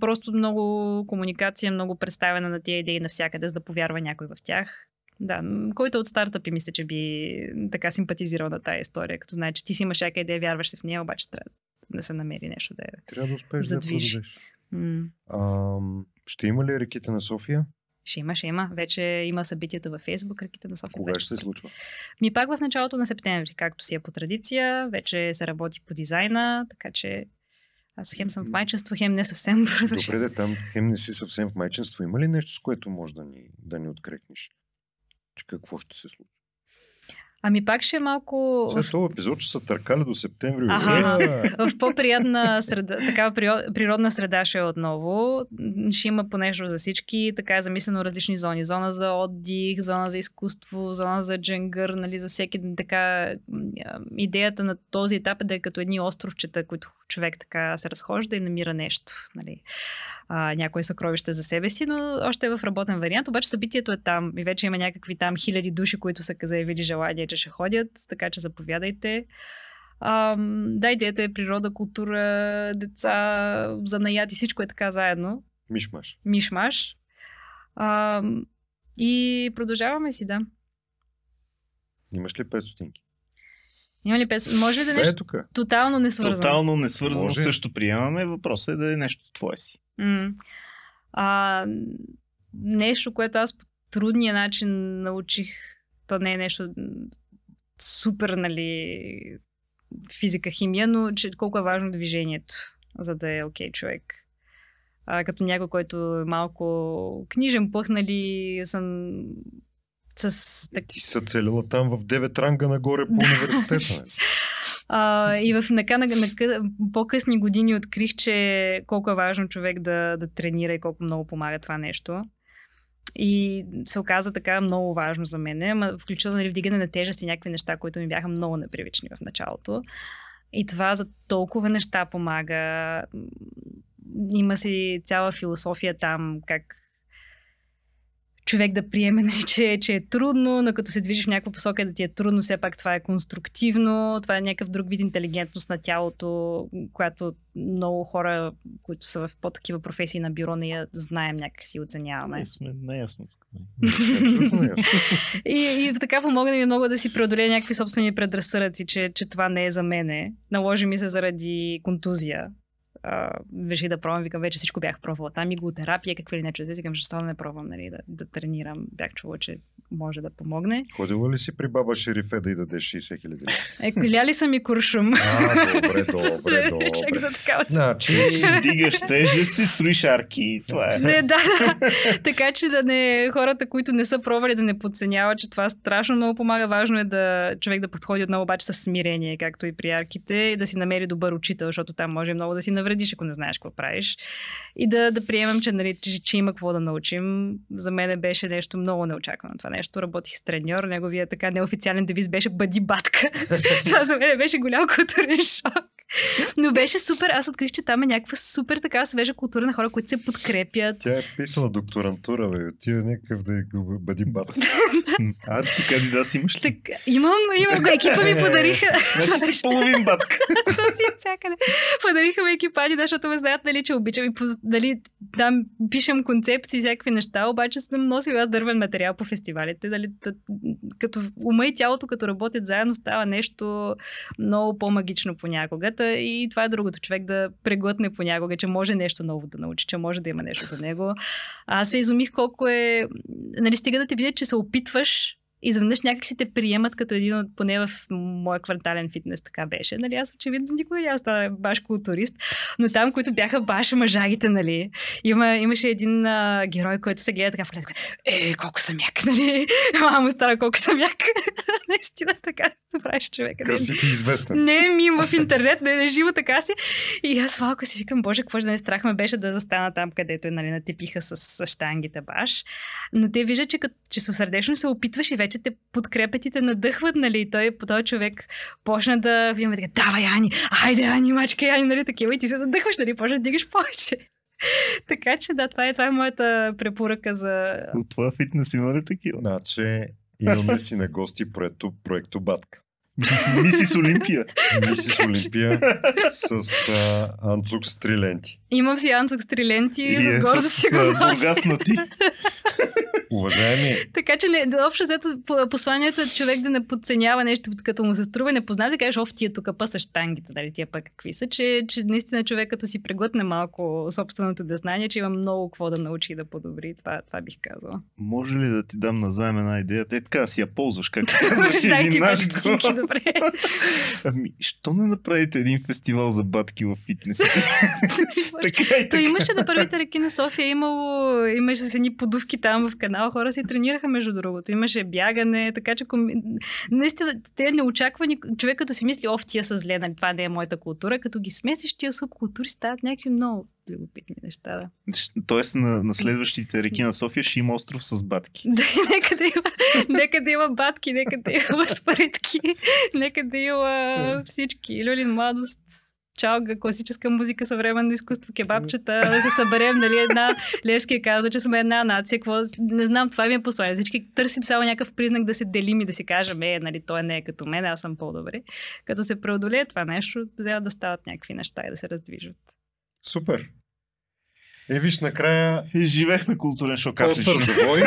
просто много комуникация, много представяне на тия идеи навсякъде, за да повярва някой в тях. Да, който от стартъпи мисля, че би така симпатизирал на тази история, като знае, че ти си имаш всяка идея, вярваш се в нея, обаче трябва да се намери нещо да я Трябва да успееш задвижи. да я продадеш. М. А, ще има ли реките на София? Ще има, ще има. Вече има събитието във Фейсбук, ръките на София. Кога вече ще се случва? Ми пак в началото на септември, както си е по традиция. Вече се работи по дизайна, така че аз хем съм в майчество, хем не съвсем. Добре, да там хем не си съвсем в майчинство. Има ли нещо, с което може да ни, да ни открекнеш? Че какво ще се случи? Ами пак ще е малко... След този епизод ще са търкали до септември. Аха. Ура! в по-приятна среда, такава приро- природна среда ще е отново. Ще има по нещо за всички. Така е замислено различни зони. Зона за отдих, зона за изкуство, зона за дженгър, нали, за всеки така. Идеята на този етап е да е като едни островчета, които човек така се разхожда и намира нещо. Нали. А, някое съкровище за себе си, но още е в работен вариант. Обаче събитието е там и вече има някакви там хиляди души, които са заявили желание, че ще ходят, така че заповядайте. Ам, да, идеята е природа, култура, деца, занаяти, всичко е така заедно. Мишмаш. Мишмаш. Ам, и продължаваме си, да. Имаш ли 5 стотинки? Има ли песен? Може ли да е Е, нещо тук. тотално несвързано? Тотално несвързано Може. също приемаме. Въпросът е да е нещо твое си. М. А, нещо, което аз по трудния начин научих, то не е нещо супер, нали, физика, химия, но че колко е важно движението, за да е окей човек. А, като някой, който е малко книжен пъх, нали, съм с Е, ти са целила там в 9 ранга нагоре по университета. нали? А, и в нака, на, на, по-късни години открих, че колко е важно човек да, да тренира и колко много помага това нещо. И се оказа така много важно за мен, включително нали, вдигане на тежест и някакви неща, които ми бяха много непривични в началото. И това за толкова неща помага. Има си цяла философия там, как човек да приеме, нали, че, че е трудно, но като се движиш в някаква посока да ти е трудно, все пак това е конструктивно, това е някакъв друг вид интелигентност на тялото, която много хора, които са в по-такива професии на бюро, не я знаем някакси и оценяваме. Ние сме наясно тук. Абсолютно не. И, и така помогна ми много да си преодолея някакви собствени предразсъдъци, че, че това не е за мене. Наложи ми се заради контузия. А, реших да пробвам, викам, вече всичко бях пробвала. Там и терапия, какви ли не чузи, викам, защо да не пробвам, нали, да, да тренирам. Бях чула, че може да помогне. Ходила ли си при баба Шерифе да й дадеш 60 хиляди? Е, коля съм и куршум. А, добре, добре, добре. Чак за такава. Значи, Дигаш тежести, строиш арки и това е. Не, да. така че да не, хората, които не са пробвали да не подценяват, че това страшно много помага. Важно е да човек да подходи отново обаче с смирение, както и при арките, и да си намери добър учител, защото там може много да си навредиш, ако не знаеш какво правиш. И да, да приемем, че, нали, че, че има какво да научим. За мен беше нещо много неочаквано това нещо. Работих с треньор, неговия така неофициален девиз беше бъди батка. това за мен беше голям културен шок. Но беше супер. Аз открих, че там е някаква супер така свежа култура на хора, които се подкрепят. тя е писала докторантура, бе. Ти е някакъв да е бъди бата. А, ти кандидат имаш ли? Так, имам, имам го. Екипа ми подариха. Значи си половин батка. Съм си от всякъде. Подариха ми екипади, да, защото ме знаят, нали, че обичам и дали, там пишем концепции, всякакви неща, обаче съм носила аз дървен материал по фестивалите. Дали, като ума и тялото, като работят заедно, става нещо много по-магично понякога. Та И това е другото. Човек да преглътне понякога, че може нещо ново да научи, че може да има нещо за него. Аз се изумих колко е... Нали, стига да те видят, че се опитваш изведнъж някак си те приемат като един от, поне в моя квартален фитнес така беше. Нали, аз очевидно никога няма стана баш културист, но там, които бяха баш мъжагите, нали, има, имаше един а, герой, който се гледа така в гледка. Е, колко съм як, нали? Мамо стара, колко съм як. Наистина така правиш човека. Красив и известен. Не, ми в интернет, не, не живо така си. И аз малко си викам, боже, какво да не страх ме беше да застана там, където нали, натипиха с, с штангите баш. Но те виждат, че, че сърдечно се опитваш и вече те подкрепят и те надъхват, нали? И той, по този човек почна да виме така, давай, Ани, айде, Ани, мачка, Ани, нали, такива и ти се надъхваш, нали, почна да дигаш повече. така че да, това е, това е моята препоръка за... От това фитнес има ли такива? Значи, имаме си на гости проекто, проекто Батка. Мисис Олимпия. Мисис Олимпия с а, анцук с три ленти. Имам си анцук с три ленти И с е гордост с си го нося. Уважаеми, Така че не, общо взето по- посланието е човек да не подценява нещо, като му се струва непознат, да кажеш, оф, тия тук па са штангите, дали тия пък какви са, че, че наистина човек като си преглътне малко собственото дезнание, че има много какво да научи и да подобри. Това, това бих казала. Може ли да ти дам назаем една идея? Те така си я ползваш, както казваш. Дай ти гост. добре. Ами, що не направите един фестивал за батки в фитнесите? така и То така. имаше на първите реки на София, имало, имаше с едни подувки там в канала, хора си тренираха между другото. Имаше бягане, така че коми... наистина те неочаквани, човек като си мисли, оф, тия са зле, нали, това не е моята култура, като ги смесиш, тия субкултури стават някакви много любопитни неща. Да. Тоест на, на следващите реки на София ще има остров с батки. Да, нека да има, нека да има батки, нека да има спаритки, нека да има всички. Люлин младост, чалга, класическа музика, съвременно изкуство, кебабчета, да се съберем, нали, една, Левски казва, че сме една нация, какво, не знам, това ми е послание. Всички търсим само някакъв признак да се делим и да си кажем, е, нали, той не е като мен, аз съм по-добре. Като се преодолее това нещо, взема да стават някакви неща и да се раздвижват. супер. Е, виж, накрая И живеехме културен шок. Остър завой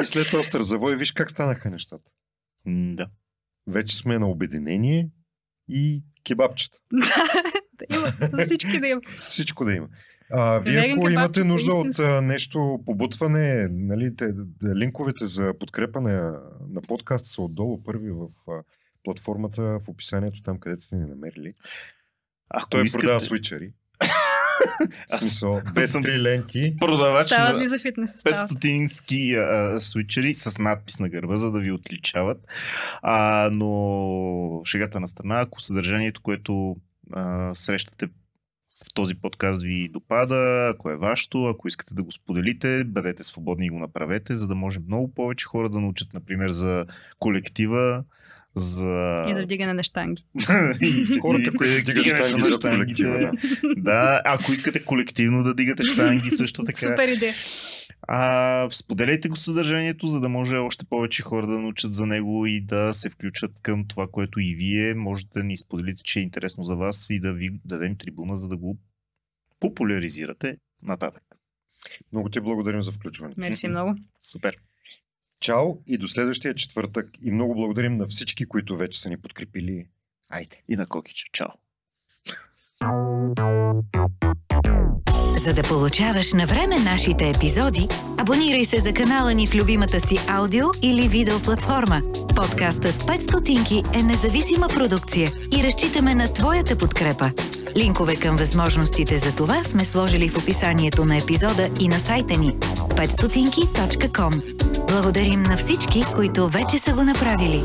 и след остър завой, виж как станаха нещата. М, Да. Вече сме на обединение и кебабчета. да има, за всички да има. Всичко да има. А, вие ако имате нужда от а, нещо, побутване, нали, те, да, линковете за подкрепа на, на подкаст са отдолу първи в а, платформата, в описанието там, където сте ни намерили. Ако Той искате, продава свичери. Аз смисъл, без съм три ленти. продавач Стават на ли за фитнес? Стават. 500-ински а, свичери с надпис на гърба, за да ви отличават. А, но шегата на страна, ако съдържанието, което а, срещате в този подкаст ви допада, ако е вашето, ако искате да го споделите, бъдете свободни и го направете, за да може много повече хора да научат, например, за колектива, за... И за вдигане на штанги. Хората, които дигат на за колектива, да. Ако искате колективно да дигате штанги, също така. Супер идея. А, споделяйте го съдържанието, за да може още повече хора да научат за него и да се включат към това, което и вие можете да ни споделите, че е интересно за вас и да ви дадем трибуна, за да го популяризирате нататък. Много ти благодарим за включване. Мерси много. Супер. Чао и до следващия четвъртък. И много благодарим на всички, които вече са ни подкрепили. Айде! И на Кокича. Чао. За да получаваш на време нашите епизоди, абонирай се за канала ни в любимата си аудио или видео платформа. Подкастът 5 стотинки е независима продукция и разчитаме на твоята подкрепа. Линкове към възможностите за това сме сложили в описанието на епизода и на сайта ни 500.com. Благодарим на всички, които вече са го направили.